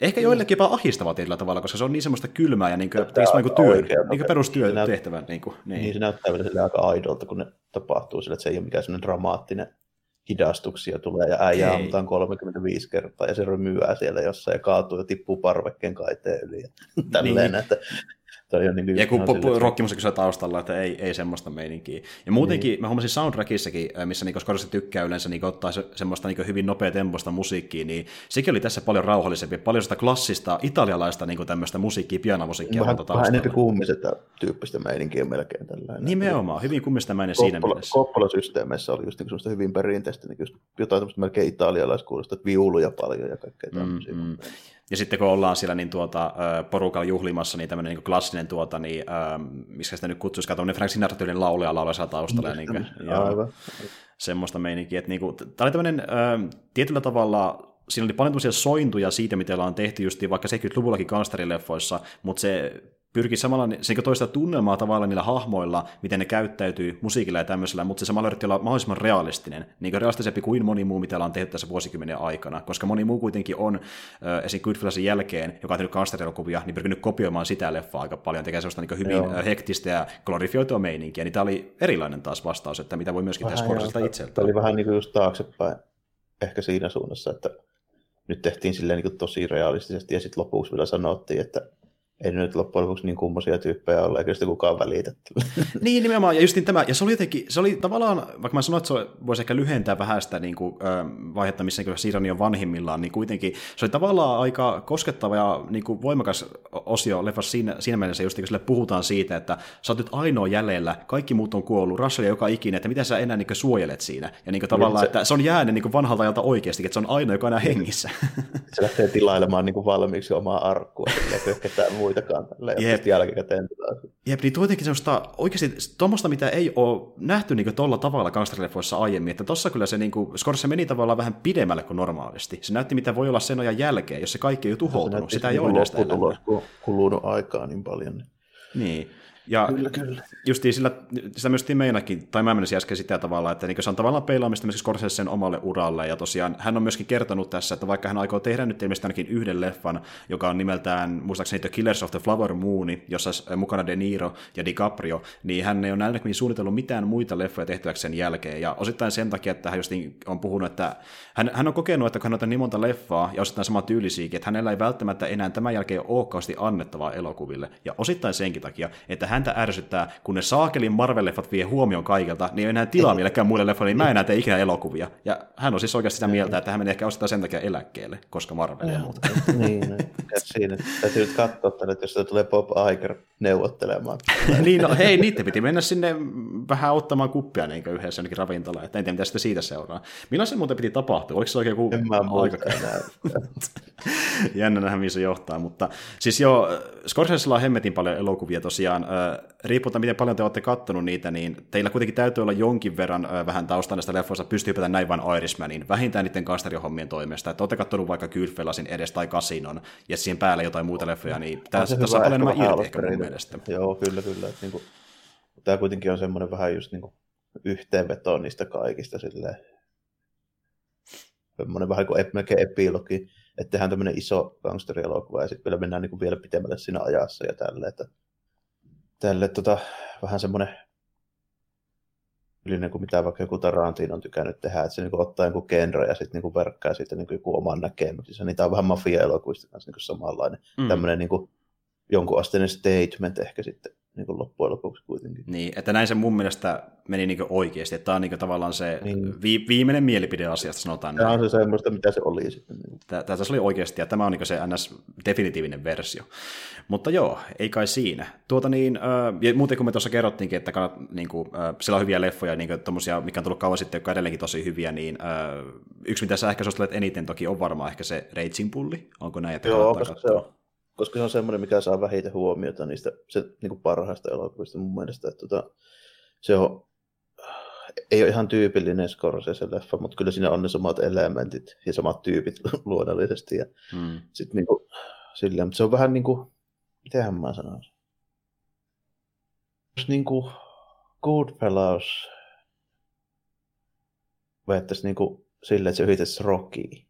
Ehkä joillekin jopa ahistavaa tietyllä tavalla, koska se on niin semmoista kylmää ja niin kuin, niin työn, oikein, niin perustyö näyt... tehtävän. Niin, kuin, niin. niin, se näyttää vielä sille aika aidolta, kun ne tapahtuu sille, että se ei ole mikään semmoinen dramaattinen hidastuksia tulee ja äijä ammutaan 35 kertaa ja se rymyää siellä jossain ja kaatuu ja tippuu parvekkeen kaiteen yli ja tälleen, niin. että Toi on niin ja kun rockimusiikki on taustalla, että ei, ei semmoista meininkiä. Ja muutenkin, niin. mä huomasin soundtrackissakin, missä niin Scorsese tykkää yleensä niin ottaa se, semmoista niin hyvin nopea temposta musiikkia, niin sekin oli tässä paljon rauhallisempi, paljon sitä klassista italialaista niin tämmöistä musiikkia, pianomusiikkia. Vähän, vähän enemmän kummisesta tyyppistä meininkiä melkein tällainen. Nimenomaan, hyvin kummistämäinen siinä mielessä. Koppola-systeemeissä oli just niin semmoista hyvin perinteistä, niin just jotain tämmöistä melkein italialaiskuulosta, että viuluja paljon ja kaikkea tämmöisiä. Mm, mm. Ja sitten kun ollaan siellä niin tuota, porukalla juhlimassa, niin tämmöinen niin klassinen, tuota, niin, missä sitä nyt kutsuisi, katsomaan Frank Sinatra-tyylin lauluja laulaa taustalla. Ja, niin kuin, ja semmoista meininkiä. Että, niin kuin, tämä oli tämmöinen äh, tietyllä tavalla siinä oli paljon sointuja siitä, mitä ollaan tehty just vaikka 70-luvullakin gangsterileffoissa, mutta se pyrkii samalla se toista tunnelmaa tavallaan niillä hahmoilla, miten ne käyttäytyy musiikilla ja tämmöisellä, mutta se samalla yritti olla mahdollisimman realistinen, niin kuin realistisempi kuin moni muu, mitä ollaan tehty tässä vuosikymmenen aikana, koska moni muu kuitenkin on äh, esim. Goodfellasin jälkeen, joka on tehnyt gangsterilokuvia, niin pyrkinyt kopioimaan sitä leffaa aika paljon, tekee sellaista niin hyvin Joo. hektistä ja glorifioitua meininkiä, niin tämä oli erilainen taas vastaus, että mitä voi myöskin tehdä Scorsesta itseltä. Tämä oli vähän niin kuin just taaksepäin, ehkä siinä suunnassa, että nyt tehtiin silleen niin tosi realistisesti ja sitten lopuksi vielä sanottiin, että ei nyt loppujen lopuksi niin kummosia tyyppejä ole, eikä sitä kukaan välitetty. (laughs) niin, nimenomaan, ja justin tämä, ja se oli jotenkin, se oli tavallaan, vaikka mä sanoin, että se voisi ehkä lyhentää vähän sitä niin kuin, vaihetta, missä niin Sirani on vanhimmillaan, niin kuitenkin se oli tavallaan aika koskettava ja niin kuin voimakas osio leffassa siinä, siinä mielessä, just kun sille puhutaan siitä, että sä oot nyt ainoa jäljellä, kaikki muut on kuollut, Russell joka ikinen, että mitä sä enää niin suojelet siinä, ja niin kuin, tavallaan, se, että se on jäänyt niin vanhalta ajalta oikeasti, että se on ainoa, joka on enää (laughs) hengissä. se lähtee tilailemaan niin kuin valmiiksi omaa arkkua, muitakaan Jep. jälkikäteen. Jep, niin tuotenkin semmoista oikeasti tuommoista, mitä ei ole nähty niin tuolla tavalla gangsterileffoissa aiemmin, että tuossa kyllä se niin kuin, Scorsese meni tavallaan vähän pidemmälle kuin normaalisti. Se näytti, mitä voi olla sen ajan jälkeen, jos se kaikki ei ole tuhoutunut, sitä ei ole enää sitä kun kulunut aikaa niin paljon. Niin. niin. Ja kyllä, kyllä. Justiin sillä, sitä myös Timeinakin, tai mä menisin äsken sitä tavalla, että niin se on tavallaan peilaamista myös Scorsese omalle uralle, ja tosiaan hän on myöskin kertonut tässä, että vaikka hän aikoo tehdä nyt ilmeisesti ainakin yhden leffan, joka on nimeltään, muistaakseni The Killers of the Flower Moon, jossa on mukana De Niro ja DiCaprio, niin hän ei ole näin suunnitellut mitään muita leffoja tehtäväksi sen jälkeen, ja osittain sen takia, että hän just on puhunut, että hän, hän on kokenut, että kun hän on niin monta leffaa, ja osittain sama tyylisiäkin, että hänellä ei välttämättä enää tämän jälkeen ole annettavaa elokuville, ja osittain senkin takia, että häntä ärsyttää, kun ne saakelin Marvel-leffat vie huomioon kaikilta, niin ei enää tilaa millekään muille leffoille, niin mä en enää tee ikinä elokuvia. Ja hän on siis oikeasti sitä mieltä, että hän menee ehkä osittain sen takia eläkkeelle, koska Marvel ja muuta. (laughs) niin, niin. siinä. Täytyy nyt katsoa tänne, että jos tulee Bob Iger neuvottelemaan. (laughs) niin, no hei, niitä piti mennä sinne vähän ottamaan kuppia niin yhdessä jonnekin ravintolaan, että en tiedä, mitä sitä siitä seuraa. Milloin se muuten piti tapahtua? Oliko se oikein joku en mä aika? (laughs) Jännä nähdä, mihin se johtaa, mutta siis joo, Scorsesella on hemmetin paljon elokuvia tosiaan. Riippuu, miten paljon te olette kattonut niitä, niin teillä kuitenkin täytyy olla jonkin verran vähän taustaa näistä leffoista, pystyy hypätä näin vain Irishmanin, vähintään niiden kasterihommien toimesta. Että olette kattonut vaikka Goodfellasin edes tai Casinon, ja siihen päälle jotain muuta leffoja, niin tässä, tässä on paljon enemmän irti ehkä mun mielestä. Joo, kyllä, kyllä. Että niin kuin, tämä kuitenkin on semmoinen vähän just niin kuin yhteenveto niistä kaikista silleen. Semmoinen vähän kuin melkein epilogi että tehdään tämmöinen iso gangsterielokuva ja sitten vielä mennään niin kuin vielä pitemmälle siinä ajassa ja tälle, että tälle tota, vähän semmoinen yleinen kuin mitä vaikka joku Tarantino on tykännyt tehdä, että se niin kuin ottaa joku genre ja sitten niin verkkaa siitä niin joku oman näkemyksensä. Niin tämä on vähän mafia-elokuvista kanssa niin samanlainen. Mm. Tämmöinen niin jonkun asteinen statement ehkä sitten niin kuin loppujen lopuksi kuitenkin. Niin, että näin se mun mielestä meni niin oikeasti, että tämä on niin tavallaan se niin. vi- viimeinen mielipide asiasta, sanotaan Tämä on se semmoista, mitä se oli sitten. Tämä, tämä oli oikeasti, ja tämä on niin se NS-definitiivinen versio. Mutta joo, ei kai siinä. Tuota niin, äh, ja muuten kun me tuossa kerrottiinkin, että kannat, niin kuin, äh, siellä on hyviä leffoja, niin kuin, tommosia, mikä on tullut kauan sitten, jotka on edelleenkin tosi hyviä, niin äh, yksi, mitä sä ehkä suosittelet eniten toki on varmaan ehkä se Raging Pulli. Onko näin, että Joo, koska se on, koska se on semmoinen, mikä saa vähiten huomiota niistä se, niin kuin parhaista elokuvista mun mielestä. Että, tota, se on, ei ole ihan tyypillinen Scorsese-leffa, mutta kyllä siinä on ne samat elementit ja samat tyypit (laughs) luonnollisesti. Ja hmm. sit, niin kuin, silleen, mutta se on vähän niin kuin, mitenhän mä sanoisin, niin kuin Goodfellas vettäisi niin kuin silleen, että se yrittäisi Rockia.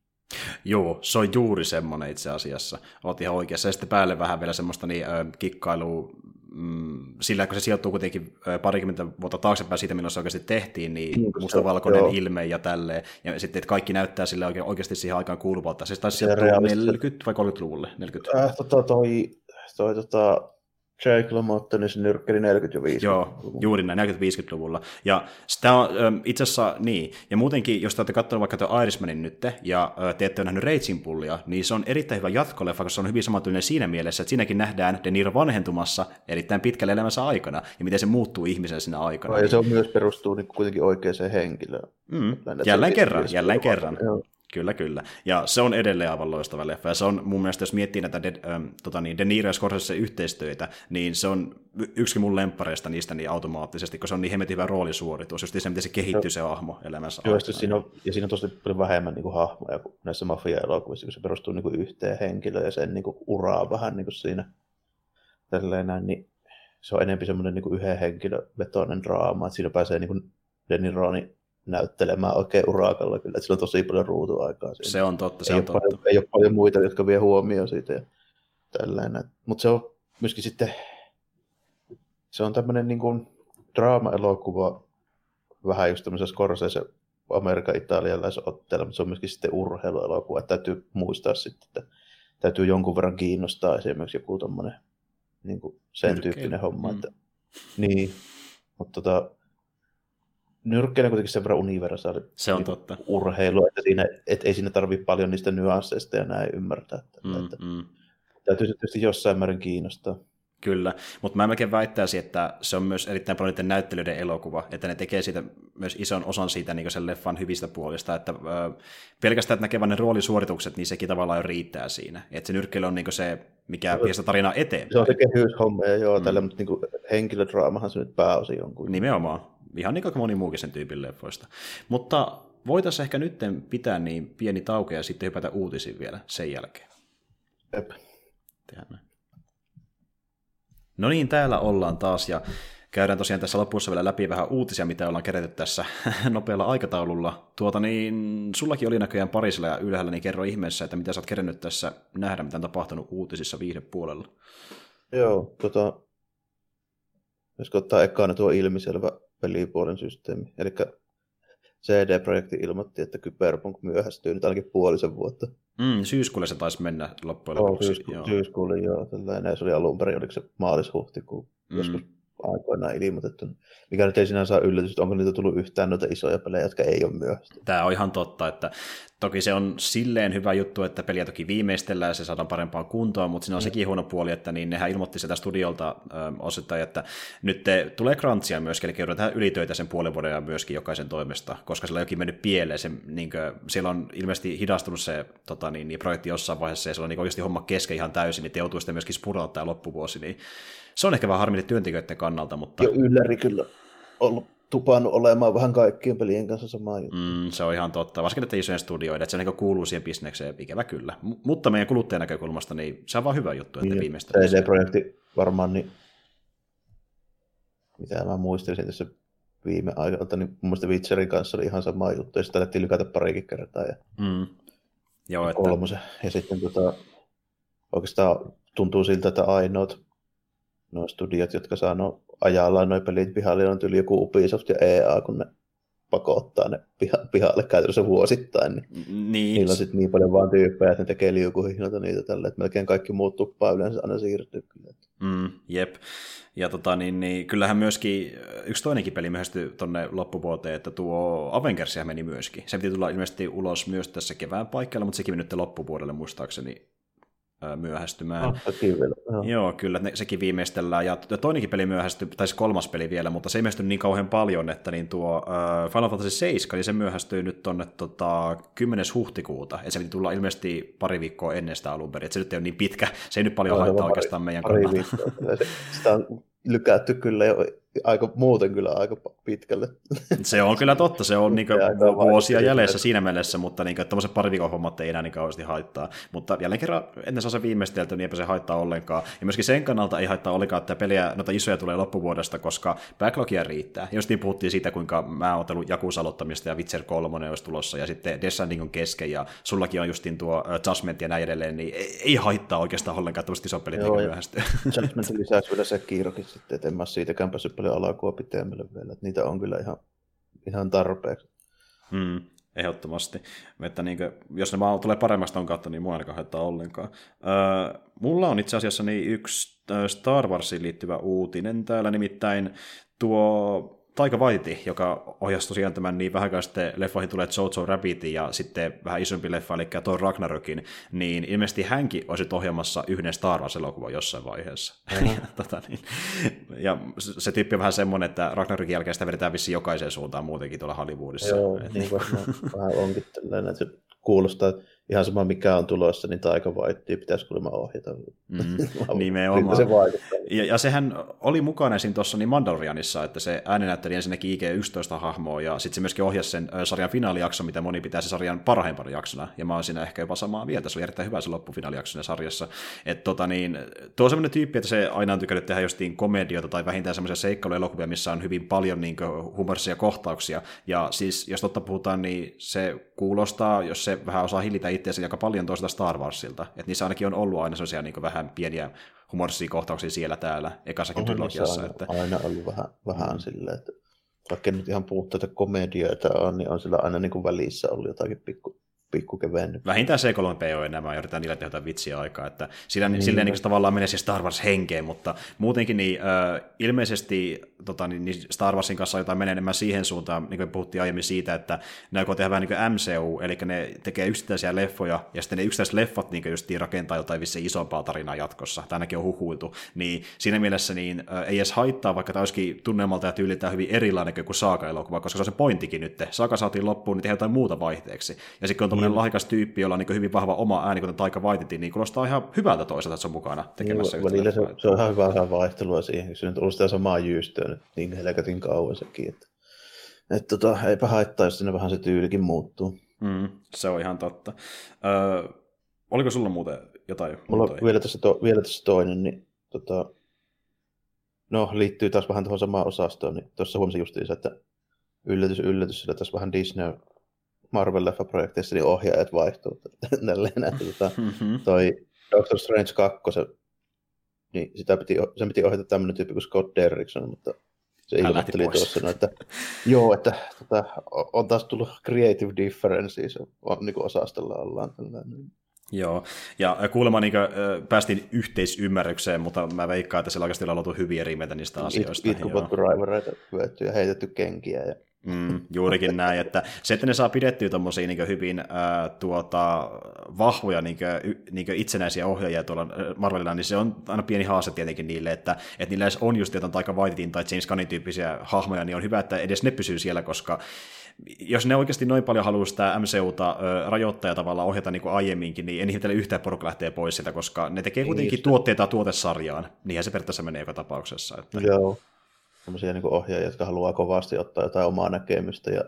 Joo, se on juuri semmoinen itse asiassa. Oot ihan oikeassa. Ja sitten päälle vähän vielä semmoista niin, äh, kikkailua, mm, sillä kun se sijoittuu kuitenkin parikymmentä vuotta taaksepäin siitä, milloin se oikeasti tehtiin, niin mustavalkoinen joo. ilme ja tälleen. Ja sitten, että kaikki näyttää sille oikein, oikeasti siihen aikaan kuuluvalta. Se taisi sijoittua 40 vai 30-luvulle? 40. Äh, tota, toi, toi, tota, Jake LaMotta, niin se nyrkkeli 40- ja 50 Joo, juuri näin, 40-50-luvulla. Ja sitä on itse asiassa niin, ja muutenkin, jos te olette katsonut vaikka tuon Irishmanin nyt, ja te ette ole nähnyt Raging Pullia, niin se on erittäin hyvä jatkoleffa, koska se on hyvin samantyylinen siinä mielessä, että siinäkin nähdään De Niro vanhentumassa erittäin pitkälle elämänsä aikana, ja miten se muuttuu ihmisen siinä aikana. Ja se on myös perustuu niin kuitenkin oikeaan henkilöön. Mm. Jälleen kerran, jälleen kerran. Joo. Kyllä, kyllä. Ja se on edelleen aivan loistava leffa. Ja se on mun mielestä, jos miettii näitä De, ähm, tota niin, De Niro ja Scorsese yhteistyötä, niin se on yksi mun lemppareista niistä niin automaattisesti, koska se on niin hemmetin hyvä roolisuoritus, just se, miten se kehittyy se hahmo elämässä. Joo, siinä on, ja siinä on tosi paljon vähemmän niin kuin, hahmoja kuin näissä mafia-elokuvissa, kun se perustuu niin kuin, yhteen henkilöön ja sen niin kuin, uraa vähän niin kuin siinä tälleen näin, niin se on enemmän semmoinen niin yhden henkilön vetoinen draama, että siinä pääsee niin kuin Denny Roni näyttelemään oikein urakalla kyllä, että sillä on tosi paljon ruutuaikaa siinä. Se on totta, se ei on totta. Paljon, ei ole paljon muita, jotka vie huomioon siitä ja tällainen. Mutta se on myöskin sitten, se on tämmöinen niin kuin draama-elokuva, vähän just tämmöisessä Scorsese Amerikan italialaisotteella, mutta se on myöskin sitten urheiluelokuva, että täytyy muistaa sitten, että täytyy jonkun verran kiinnostaa esimerkiksi joku tommonen niin kuin sen Nyrkkeily. tyyppinen homma. Mm. Että, niin, mutta tota, nyrkkeily on kuitenkin sen verran universaali Se on niin totta. urheilu, että siinä, et ei siinä tarvitse paljon niistä nyansseista ja näin ymmärtää. Että, Mm, että mm. täytyy tietysti jossain määrin kiinnostaa. Kyllä, mutta mä melkein väittäisin, että se on myös erittäin paljon niiden näyttelyiden elokuva, että ne tekee siitä myös ison osan siitä niin sen leffan hyvistä puolista, että ö, pelkästään, että näkee vain ne roolisuoritukset, niin sekin tavallaan jo riittää siinä. Että se nyrkkeily on niin se, mikä vie sitä tarinaa eteenpäin. Se on se kehyshomma ja joo, Mm. tällä, mutta niin henkilödraamahan se nyt pääosin on. Kuin. Nimenomaan. Ihan niin kuin moni muukin sen tyypin leffoista. Mutta voitaisiin ehkä nyt pitää niin pieni tauko ja sitten hypätä uutisiin vielä sen jälkeen. Jep. Tehdään näin. No niin, täällä ollaan taas ja käydään tosiaan tässä lopussa vielä läpi vähän uutisia, mitä ollaan kerätty tässä (laughs) nopealla aikataululla. Tuota niin, sullakin oli näköjään parisilla ja ylhäällä, niin kerro ihmeessä, että mitä sä oot kerännyt tässä nähdä, mitä on tapahtunut uutisissa viihdepuolella. Joo, tota, jos ottaa ekana tuo ilmiselvä pelipuolen systeemi. Eli CD-projekti ilmoitti, että Cyberpunk myöhästyy nyt ainakin puolisen vuotta. Mm, syyskuulle se taisi mennä loppujen Joo, lopuksi. syysku- joo. syyskuulle, joo. Tällainen, se oli alun perin, oliko se maalis-huhtikuun Mm. joskus aikoinaan ilmoitettu. Mikä nyt ei sinänsä ole yllätys, onko niitä tullut yhtään noita isoja pelejä, jotka ei ole myöhästynyt. Tämä on ihan totta, että toki se on silleen hyvä juttu, että peliä toki viimeistellään ja se saadaan parempaan kuntoon, mutta siinä on sekin huono puoli, että niin nehän ilmoitti sieltä studiolta ö, osittain, että nyt te, tulee crunchia myöskin, eli joudutaan ylitöitä sen puolen vuoden ajan myöskin jokaisen toimesta, koska sillä on jokin mennyt pieleen, se, niin kuin, siellä on ilmeisesti hidastunut se tota, niin, niin, projekti jossain vaiheessa ja se on niin oikeasti homma kesken ihan täysin, niin te joutuu sitten myöskin spurata tämä loppuvuosi, niin se on ehkä vähän harmillinen työntekijöiden kannalta, mutta Jo ylläri kyllä ollut tupannut olemaan vähän kaikkien pelien kanssa samaa juttu. Mm, se on ihan totta, varsinkin että isojen studioiden, että se niin kuuluu siihen bisnekseen, ikävä kyllä. M- mutta meidän kuluttajan näkökulmasta, niin se on vaan hyvä juttu, että Niin, viimeistä. CD-projekti varmaan, niin mitä mä muistelin tässä viime ajalta, niin mun mielestä Witcherin kanssa oli ihan sama juttu, ja sitä alettiin lykätä parikin kertaa, ja Mm. Joo, että, kolmosen. Ja sitten tota, oikeastaan tuntuu siltä, että ainoat nuo studiot, jotka saa no, ajallaan nuo pelit pihalle, on tyyli joku Ubisoft ja EA, kun ne pakottaa ne piha, pihalle käytännössä vuosittain, niin N- niin, niillä on sitten niin paljon vaan tyyppejä, että ne tekee liukuhihnoita niitä tällä, että melkein kaikki muut tuppaa yleensä aina siirtyy mm, jep. Ja tota, niin, niin, kyllähän myöskin yksi toinenkin peli myöhästyi tuonne loppuvuoteen, että tuo Avengersia meni myöskin. Se piti tulla ilmeisesti ulos myös tässä kevään paikalla, mutta sekin meni nyt loppuvuodelle muistaakseni myöhästymään. Vielä. Joo. Kyllä, ne, sekin viimeistellään. Ja toinenkin peli myöhästyi, tai se kolmas peli vielä, mutta se ei myöhästy niin kauhean paljon, että niin tuo uh, Final Fantasy 7, niin se myöhästyy nyt tuonne tota, 10. huhtikuuta, ja se piti tulla ilmeisesti pari viikkoa ennen sitä alun perin, että se nyt ei ole niin pitkä, se ei nyt paljon se haittaa oikeastaan meidän pari kannalta. viikkoa. Sitä on lykätty kyllä jo aika, muuten kyllä aika pitkälle. Se on kyllä totta, se on (laughs) niinku vuosia jäljessä siinä mielessä, mutta niinku, tämmöiset pari viikon hommat ei enää niin kauheasti haittaa. Mutta jälleen kerran, ennen saa se viimeistelty, niin eipä se haittaa ollenkaan. Ja myöskin sen kannalta ei haittaa ollenkaan, että peliä, noita isoja tulee loppuvuodesta, koska backlogia riittää. Ja Just niin puhuttiin siitä, kuinka mä oon otellut Jakusa aloittamista ja Witcher 3 olisi tulossa, ja sitten Death Stranding on kesken, ja sullakin on justiin tuo Judgment ja näin edelleen, niin ei, haittaa oikeastaan ollenkaan tämmöiset isot pelit Joo, niin myöhästyy. Judgmentin lisäksi vielä se kiirokin sitten, että en mä siitäkään päässyt paljon alakua pitemmälle vielä. Että niitä on kyllä ihan, ihan tarpeeksi. Mm, ehdottomasti. Että niin kuin, jos ne vaan tulee paremmasta on kautta, niin mua ainakaan haittaa ollenkaan. Öö, mulla on itse asiassa niin yksi Star Warsiin liittyvä uutinen täällä, nimittäin tuo Taika Waititi, joka ohjasi tosiaan tämän niin vähän aikaa sitten leffoihin tulee Jojo Rabbitin ja sitten vähän isompi leffa, eli Thor Ragnarokin, niin ilmeisesti hänkin olisi ohjaamassa yhden Star Wars-elokuvan jossain vaiheessa. (laughs) ja, tota, niin, ja se, tyyppi on vähän semmoinen, että Ragnarokin jälkeen sitä vedetään vissiin jokaiseen suuntaan muutenkin tuolla Hollywoodissa. Joo, Et niin varmaan (laughs) vähän onkin tällainen, että kuulostaa, että ihan sama mikä on tulossa, niin Taika Waittia pitäisi kuulemma ohjata. Mm, (laughs) nimenomaan. se vaikuttaa. Ja, ja, sehän oli mukana siinä tuossa niin Mandalorianissa, että se ääninäytteli ensinnäkin IG-11-hahmoa, ja sitten se myöskin ohjasi sen sarjan finaalijakson, mitä moni pitää se sarjan parhaimpana jaksona, ja mä oon siinä ehkä jopa samaa mieltä, se oli erittäin hyvä se loppufinaalijakso sarjassa. Että tota niin, tuo on sellainen tyyppi, että se aina on tykännyt tehdä jostain komediota tai vähintään semmoisia seikkailuelokuvia, missä on hyvin paljon niin humorisia kohtauksia, ja siis jos totta puhutaan, niin se kuulostaa, jos se vähän osaa hillitä itseänsä aika paljon toista Star Warsilta. Että niissä ainakin on ollut aina sellaisia niin vähän pieniä humorisia kohtauksia siellä täällä, ekassakin trilogiassa. Aina, että... aina ollut vähän, vähän mm. silleen, että vaikka nyt ihan puutteita komedioita on, niin on sillä aina niin kuin välissä ollut jotakin pikku, pikku kevennyt. Vähintään C3P on enemmän, yritetään niillä tehdä vitsiä aikaa, että sillä, niin. silleen niin tavallaan menee se Star Wars henkeen, mutta muutenkin niin, äh, ilmeisesti tota, niin, niin Star Warsin kanssa jotain menee enemmän siihen suuntaan, niin kuin puhuttiin aiemmin siitä, että ne aikoo tehdä vähän niin MCU, eli ne tekee yksittäisiä leffoja, ja sitten ne yksittäiset leffat niin just rakentaa jotain vissi isompaa tarinaa jatkossa, tai ainakin on huhuiltu, niin siinä mielessä niin, äh, ei edes haittaa, vaikka tämä olisikin tunnelmalta ja tyyliltään hyvin erilainen kuin Saaka-elokuva, koska se on se pointtikin nyt. Saaka saatiin loppuun, niin tehdään jotain muuta vaihteeksi. Ja sitten kun on tämmöinen mm. lahjakas tyyppi, jolla on niin hyvin vahva oma ääni, kuten Taika Waititi, niin kuulostaa ihan hyvältä toisaalta, että se on mukana tekemässä niin, välillä se, se, on ihan hyvä vaihtelua siihen, se on ollut sitä samaa jyystöä nyt niin helkatin kauan sekin, että, että tota, eipä haittaa, jos sinne vähän se tyylikin muuttuu. Mm, se on ihan totta. Öö, oliko sulla muuten jotain? Mulla on vielä tässä, to, vielä tässä toinen, niin tota, no liittyy taas vähän tuohon samaan osastoon, niin tuossa huomasin justiinsa, että yllätys, yllätys, sillä tässä vähän Disney Marvel-leffa-projekteissa niin ohjaajat vaihtuu. Tälleen, että tota, mm-hmm. toi Doctor Strange 2, niin sitä piti, sen piti ohjata tämmöinen tyyppi kuin Scott Derrickson, mutta se ilmoitteli tuossa, no, että joo, että tota, on taas tullut creative differences, on, niin kuin osastolla ollaan tällainen. Joo, ja kuulemma niin kuin, päästiin yhteisymmärrykseen, mutta mä veikkaan, että siellä oikeasti on ollut hyviä eri mieltä niistä asioista. Itkupotkuraivareita ja heitetty kenkiä ja Mm, juurikin näin, että se, että ne saa pidettyä tuommoisia niin hyvin ää, tuota, vahvoja niin kuin, niin kuin itsenäisiä ohjaajia tuolla Marvelilla, niin se on aina pieni haaste tietenkin niille, että, että niillä on just jotain Taika Waititin tai James Gunnin tyyppisiä hahmoja, niin on hyvä, että edes ne pysyy siellä, koska jos ne oikeasti noin paljon haluaa sitä MCUta ö, rajoittaa ja tavallaan ohjata niin kuin aiemminkin, niin en ihmetellä yhtään porukka lähtee pois sitä, koska ne tekee kuitenkin niin, tuotteita tuotesarjaan. Niinhän se periaatteessa menee joka tapauksessa. Että... Joo sellaisia niin ohjaajia, jotka haluaa kovasti ottaa jotain omaa näkemystä ja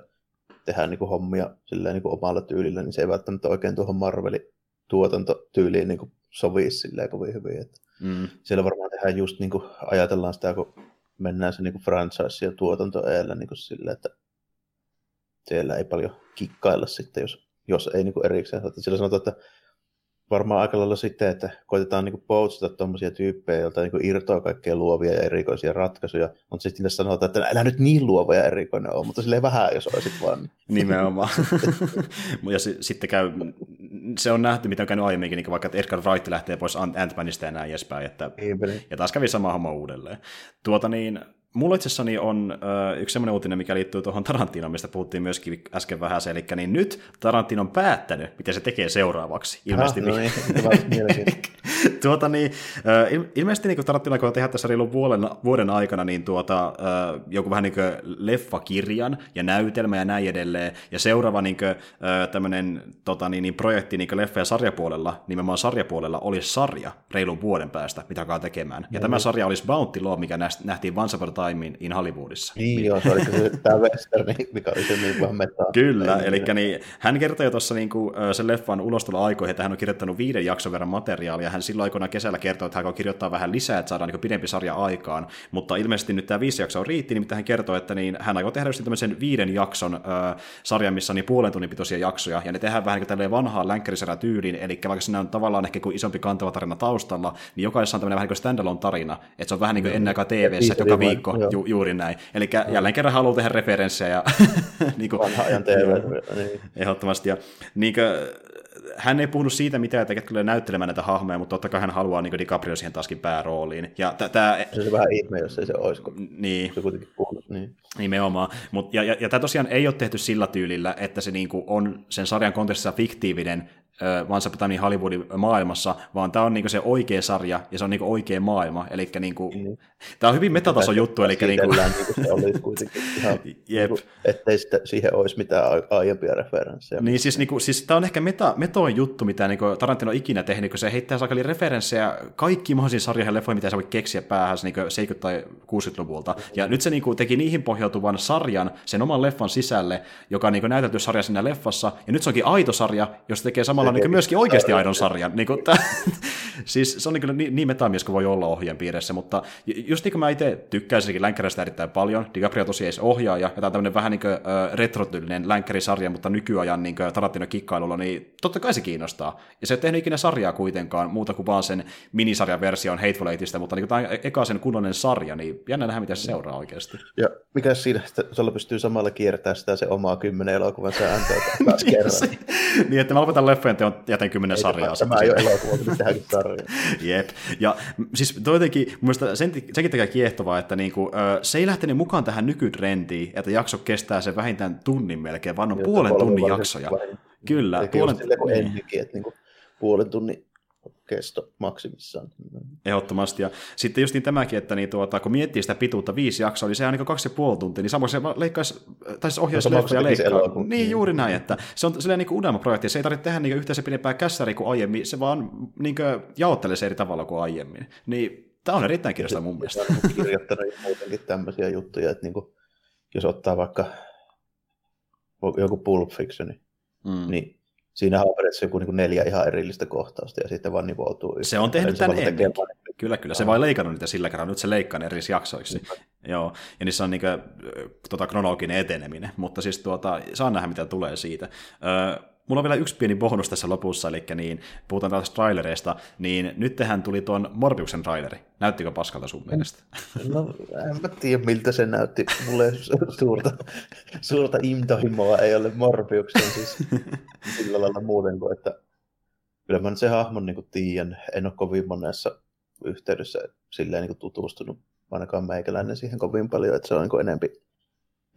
tehdä niin kuin hommia silleen niin kuin omalla tyylillä, niin se ei välttämättä oikein tuohon Marvelin tuotantotyyliin niin kuin sovi silleen kovin hyvin. Että mm. Siellä varmaan tehdään just niin kuin ajatellaan sitä, kun mennään se niin kuin franchise- ja tuotantoeellä niin kuin silleen, että siellä ei paljon kikkailla sitten, jos, jos ei niin kuin erikseen. Sillä sanotaan, että varmaan aika lailla sitten, että koitetaan niin poutsata tuommoisia tyyppejä, joilta niin irtoaa kaikkea luovia ja erikoisia ratkaisuja, mutta sitten sanotaan, että älä nyt niin luova ja erikoinen ole, mutta silleen vähän, jos olisit vaan. Nimenomaan. (laughs) ja s- sitten käy, se on nähty, mitä on käynyt aiemminkin, niin vaikka Edgar Wright lähtee pois Ant-Manista ja näin edespäin, että, niin, ja taas kävi sama homma uudelleen. Tuota niin, Mulla itsessäni on ö, yksi semmoinen uutinen, mikä liittyy tuohon Tarantinoon, mistä puhuttiin myöskin äsken vähän, eli niin nyt Tarantino on päättänyt, mitä se tekee seuraavaksi. Ilmeisesti. Ah, no niin, (laughs) tuota, niin, ilmeisesti niin Tarantino aikoo tehdä tässä reilun vuoden, vuoden aikana niin tuota, ö, joku vähän niin leffakirjan ja näytelmä ja näin edelleen, ja seuraava niin kuin, tämmöinen tota, niin, niin projekti niin leffa- ja sarjapuolella, nimenomaan sarjapuolella, olisi sarja reilun vuoden päästä, mitä alkaa tekemään. Ja no, tämä niin. sarja olisi Bounty Law, mikä nähtiin Once Upon Time in Hollywoodissa. Niin joo, se oli se, tämä western, mikä oli se niin vähän metaa. Kyllä, eli niin, hän kertoi jo tuossa niin kuin, sen leffan aikoihin, että hän on kirjoittanut viiden jakson verran materiaalia, hän silloin aikoina kesällä kertoi, että hän on kirjoittaa vähän lisää, että saadaan niin pidempi sarja aikaan, mutta ilmeisesti nyt tämä viisi jaksoa riitti, niin hän kertoi, että niin, hän aikoo tehdä just tämmöisen viiden jakson äh, sarjan, missä on niin puolen tunnin pitoisia jaksoja, ja ne tehdään vähän niin kuin vanhaa länkkäriserä tyyliin, eli vaikka siinä on tavallaan ehkä kuin isompi kantava tarina taustalla, niin jokaisessa on tämmöinen vähän niin kuin standalone tarina, että se on vähän niin kuin ennen tv joka viikko, Ju, juuri näin. Eli jälleen kerran haluaa tehdä referenssejä. Ja, (laughs) niin kuin, Vanha ajan TV. Niin. Ehdottomasti. Ja, niin kuin, hän ei puhunut siitä mitään, että tulee näyttelemään näitä hahmoja, mutta totta kai hän haluaa niin DiCaprio siihen taaskin päärooliin. Ja t- tää... Se on vähän ihme, jos ei se olisi, kun niin. se kuitenkin puhunut. Niin. Nimenomaan. Mut, ja, ja, ja tämä tosiaan ei ole tehty sillä tyylillä, että se niinku on sen sarjan kontekstissa fiktiivinen Once Upon a Hollywoodin maailmassa, vaan tämä on niinku se oikea sarja ja se on niinku oikea maailma. Eli niinku, mm. tämä on hyvin metatason juttu. Eli niinku... niinku se olisi kuitenkin ihan, (laughs) Jep. Niinku, ettei sitä, siihen olisi mitään aiempia referenssejä. Niin siis, niinku, siis tämä on ehkä meta, metoin juttu, mitä niinku Tarantino on ikinä tehnyt, kun se heittää sakali referenssejä kaikki mahdollisiin sarjoihin ja leffoihin, mitä se voi keksiä päähän niinku 70- tai 60-luvulta. Ja nyt se niinku teki niihin pohjautuvan sarjan sen oman leffan sisälle, joka on niinku näytelty sarja siinä leffassa, ja nyt se onkin aito sarja, jos tekee samalla on niin myöskin oikeasti aidon sarjan. Niin kuin, tää, (laughs) siis se on niin, niin, niin metamies kuin voi olla ohjeen piirissä, mutta just niin kuin mä itse tykkäisinkin länkkärästä erittäin paljon, DiCaprio tosiaan ei ohjaaja, ja tämä on tämmöinen vähän niin kuin, uh, retrotyylinen länkkärisarja, mutta nykyajan niin Tarantino kikkailulla, niin totta kai se kiinnostaa. Ja se ei tehnyt ikinä sarjaa kuitenkaan, muuta kuin vaan sen minisarjan version Hateful Eightistä, mutta niin tämä eka sen kunnollinen sarja, niin jännä nähdä, miten se seuraa oikeasti. Ja mikä siinä, että sulla pystyy samalla kiertämään sitä se omaa kymmenen elokuvan sääntöä (laughs) taas kerran. niin, että mä lopetan leffojen teon jätän kymmenen sarjaa. Tämä ei ole elokuva, mutta tähänkin sarjaa. (laughs) Jep. Ja siis toi jotenkin, mun mielestä sen, sekin tekee kiehtovaa, että niinku, se ei lähtenyt mukaan tähän nykytrendiin, että jakso kestää se vähintään tunnin melkein, vaan on Jotta puolen tunnin jaksoja. Vain. Kyllä. Puolen, sille, niin. ennenkin, että niinku puolen tunnin kesto maksimissaan. Ehdottomasti. Ja sitten just niin tämäkin, että niin tuota, kun miettii sitä pituutta viisi jaksoa, niin se on niin kaksi ja puoli tuntia, niin samoin se leikkaisi, tai siis ohjaisi no, leikkaa. Niin, juuri näin, että se on silleen niin unelmaprojekti, se ei tarvitse tehdä niin yhteensä pidempää kässäriä kuin aiemmin, se vaan niin jaottelee se eri tavalla kuin aiemmin. Niin tämä on erittäin kiinnostavaa mun mielestä. Olen kirjoittanut muutenkin tämmöisiä juttuja, että niin kuin, jos ottaa vaikka joku Pulp Fiction, mm. niin Siinä on periaatteessa joku niin neljä ihan erillistä kohtausta ja sitten vaan nivoutuu yhteen. Se on tehnyt tämän ennenkin. Kyllä, kyllä. Se vain leikannut niitä sillä kerralla. Nyt se leikkaa ne eri jaksoiksi. Mm. Joo. Ja niissä on niin kuin, tota, kronologinen eteneminen. Mutta siis tuota, saa nähdä, mitä tulee siitä. Öö, mulla on vielä yksi pieni bonus tässä lopussa, eli niin, puhutaan taas trailereista, niin nyt tehän tuli tuon Morbiuksen traileri. Näyttikö paskalta sun mielestä? No, en mä tiedä miltä se näytti. Mulle suurta, suurta intohimoa ei ole Morbiuksen siis sillä lailla muuten kuin, että kyllä mä nyt se hahmon niin tiedän. En ole kovin monessa yhteydessä silleen niin tutustunut, ainakaan meikäläinen siihen kovin paljon, että se on niin enempi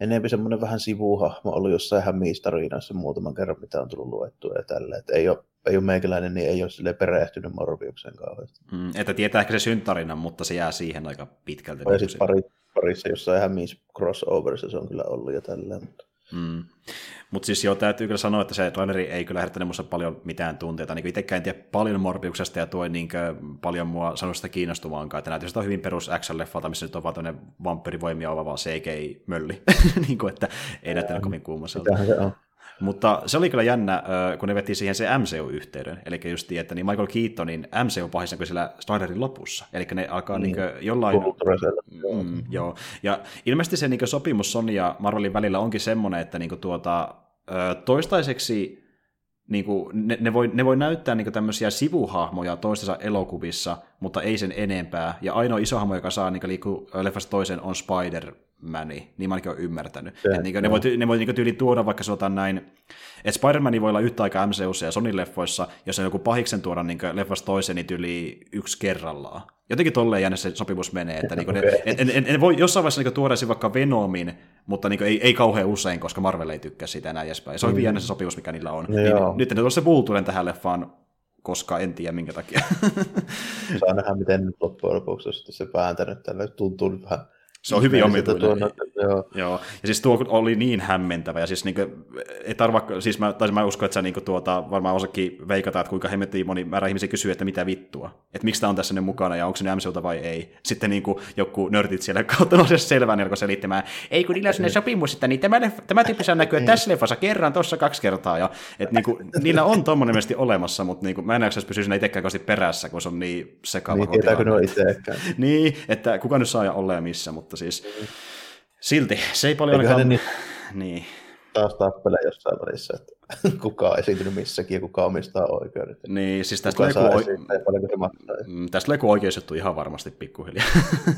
enempi semmoinen vähän sivuhahmo ollut jossain hämiistarinassa muutaman kerran, mitä on tullut luettua ja tällä. Että ei ole, ei ole meikäläinen, niin ei ole sille perehtynyt Morbiuksen kauheasti. Mm, että tietää ehkä se syntarinan, mutta se jää siihen aika pitkälti. Ja sitten pari, parissa jossain hämiis crossoverissa se on kyllä ollut ja tällä. Mutta... Mm. Mutta siis joo, täytyy kyllä sanoa, että se traileri ei kyllä herättänyt minussa paljon mitään tunteita. Niin itsekään en tiedä paljon Morbiuksesta ja tuo niin paljon mua sanoi sitä kiinnostumaankaan. Että näytyy sitä hyvin perus action-leffalta, missä nyt on vaan tämmöinen vampyrivoimia ovaava CGI-mölli. (laughs) niin kuin, että ei näyttänyt kovin kuumaselta. Mutta se oli kyllä jännä, kun ne veti siihen se MCU-yhteyden. Eli just että niin Michael Keatonin MCU pahissa kuin siellä Snyderin lopussa. Eli ne alkaa niin. Niin jollain... Mm, joo. Ja ilmeisesti se niin sopimus Sony ja Marvelin välillä onkin semmoinen, että niin tuota, toistaiseksi niin kuin, ne, ne, voi, ne voi näyttää niin tämmöisiä sivuhahmoja toistensa elokuvissa, mutta ei sen enempää. Ja ainoa iso hahmo, joka saa niin liikkua leffasta toisen, on Spider, Mani, niin mä ainakin olen ymmärtänyt. Se, niin ne voi, ne voi niin tyyli tuoda vaikka sanotaan näin, että Spider-Man voi olla yhtä aikaa MCUssa ja Sony-leffoissa, jos on joku pahiksen tuoda niin leffasta toiseen, niin tyyli yksi kerrallaan. Jotenkin tolleen jännä se sopimus menee, että niin okay. ne, en, en, en, voi jossain vaiheessa niin tuoda vaikka Venomin, mutta niin ei, ei kauhean usein, koska Marvel ei tykkää sitä enää edespäin. Ja se on hyvin mm. jännä se sopimus, mikä niillä on. Niin, nyt ne tuossa se Vulturen tähän leffaan, koska en tiedä minkä takia. Saa nähdä, miten nyt loppujen lopuksi se vääntänyt tällä. Tuntuu nyt vähän se on hyvin omituinen. joo. joo. Ja siis tuo oli niin hämmentävä. Ja siis niin kuin, ei tarva, siis mä, tai mä uskon, että sä niin kuin, tuota, varmaan osakin veikata, että kuinka hemmettiin moni määrä ihmisiä kysyy, että mitä vittua. Että miksi tämä on tässä nyt mukana ja onko se nyt MCUta vai ei. Sitten niin kuin, joku nörtit siellä (laughs) kautta nousee selvään, alkoi selittämään, ei kun niillä on sellainen sopimus, että niin tämä, tämä tyyppi saa näkyä tässä leffassa kerran, tuossa kaksi kertaa. Ja, että niin kuin, niillä on tuommoinen olemassa, mutta niin kuin, mä en jaksa pysyä siinä itsekään perässä, kun se on niin sekava. Niin, tietääkö ne on itsekään. niin, että kuka nyt saa ja ole missä, mutta siis silti se ei paljon ainakaan... Niin, niin. Taas tappelee jossain välissä, että (laughs) kuka on esiintynyt missäkin ja kuka omistaa oikeudet. Niin, siis tästä Leku, oi... Mm, tästä Leku oikeusjuttu ihan varmasti pikkuhiljaa,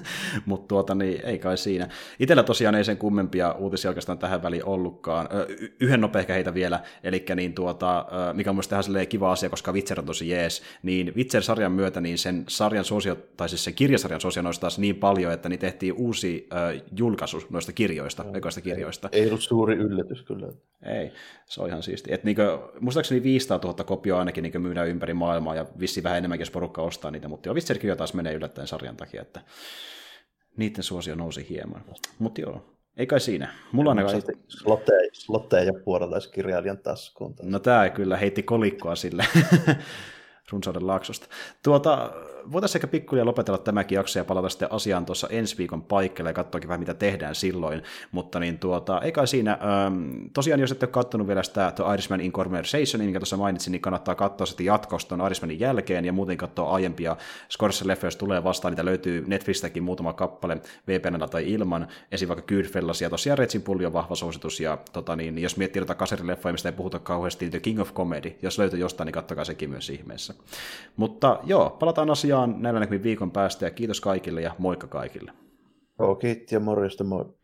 (laughs) mutta tuota, niin, ei kai siinä. Itellä tosiaan ei sen kummempia uutisia oikeastaan tähän väliin ollutkaan. Y- yhden nopea heitä vielä, eli niin tuota, mikä on myös tähän kiva asia, koska Witcher on tosi jees, niin Witcher-sarjan myötä niin sen sarjan suosio, tai siis sen kirjasarjan suosio nousi taas niin paljon, että niin tehtiin uusi äh, julkaisu noista kirjoista, no, kirjoista. Ei, ei ollut suuri yllätys kyllä. Ei, se on ihan siis siisti. Et niinku, muistaakseni 500 000 kopioa ainakin niinku myydään ympäri maailmaa, ja vissi vähän enemmänkin, jos porukka ostaa niitä, mutta joo, Witcher taas menee yllättäen sarjan takia, että niiden suosio nousi hieman. Mutta joo, ei kai siinä. Mulla on ainakaan... Slotteja, slotteja ja puolelaiskirjailijan taskuun. No tää kyllä heitti kolikkoa sille. (laughs) runsauden laaksosta. Tuota, voitaisiin ehkä pikkuja lopetella tämäkin jakso ja palata sitten asiaan tuossa ensi viikon paikkeelle ja katsoakin vähän, mitä tehdään silloin. Mutta niin tuota, eikä siinä, ähm, tosiaan jos ette ole katsonut vielä sitä The Irishman in Conversation, minkä tuossa mainitsin, niin kannattaa katsoa sitten jatkosta tuon Irishmanin jälkeen ja muuten katsoa aiempia Scorsese-leffoja, jos tulee vastaan, niitä löytyy Netflixistäkin muutama kappale VPNllä tai ilman, esim. vaikka Goodfellas ja tosiaan Retsin pulli on vahva suositus ja tota niin, jos miettii jotain kaserileffoja, mistä ei puhuta kauheasti, niin The King of Comedy, jos löytyy jostain, niin kattokaa sekin myös ihmeessä. Mutta joo, palataan asiaan näillä näkymin viikon päästä ja kiitos kaikille ja moikka kaikille. Kiitti ja morjesta moi.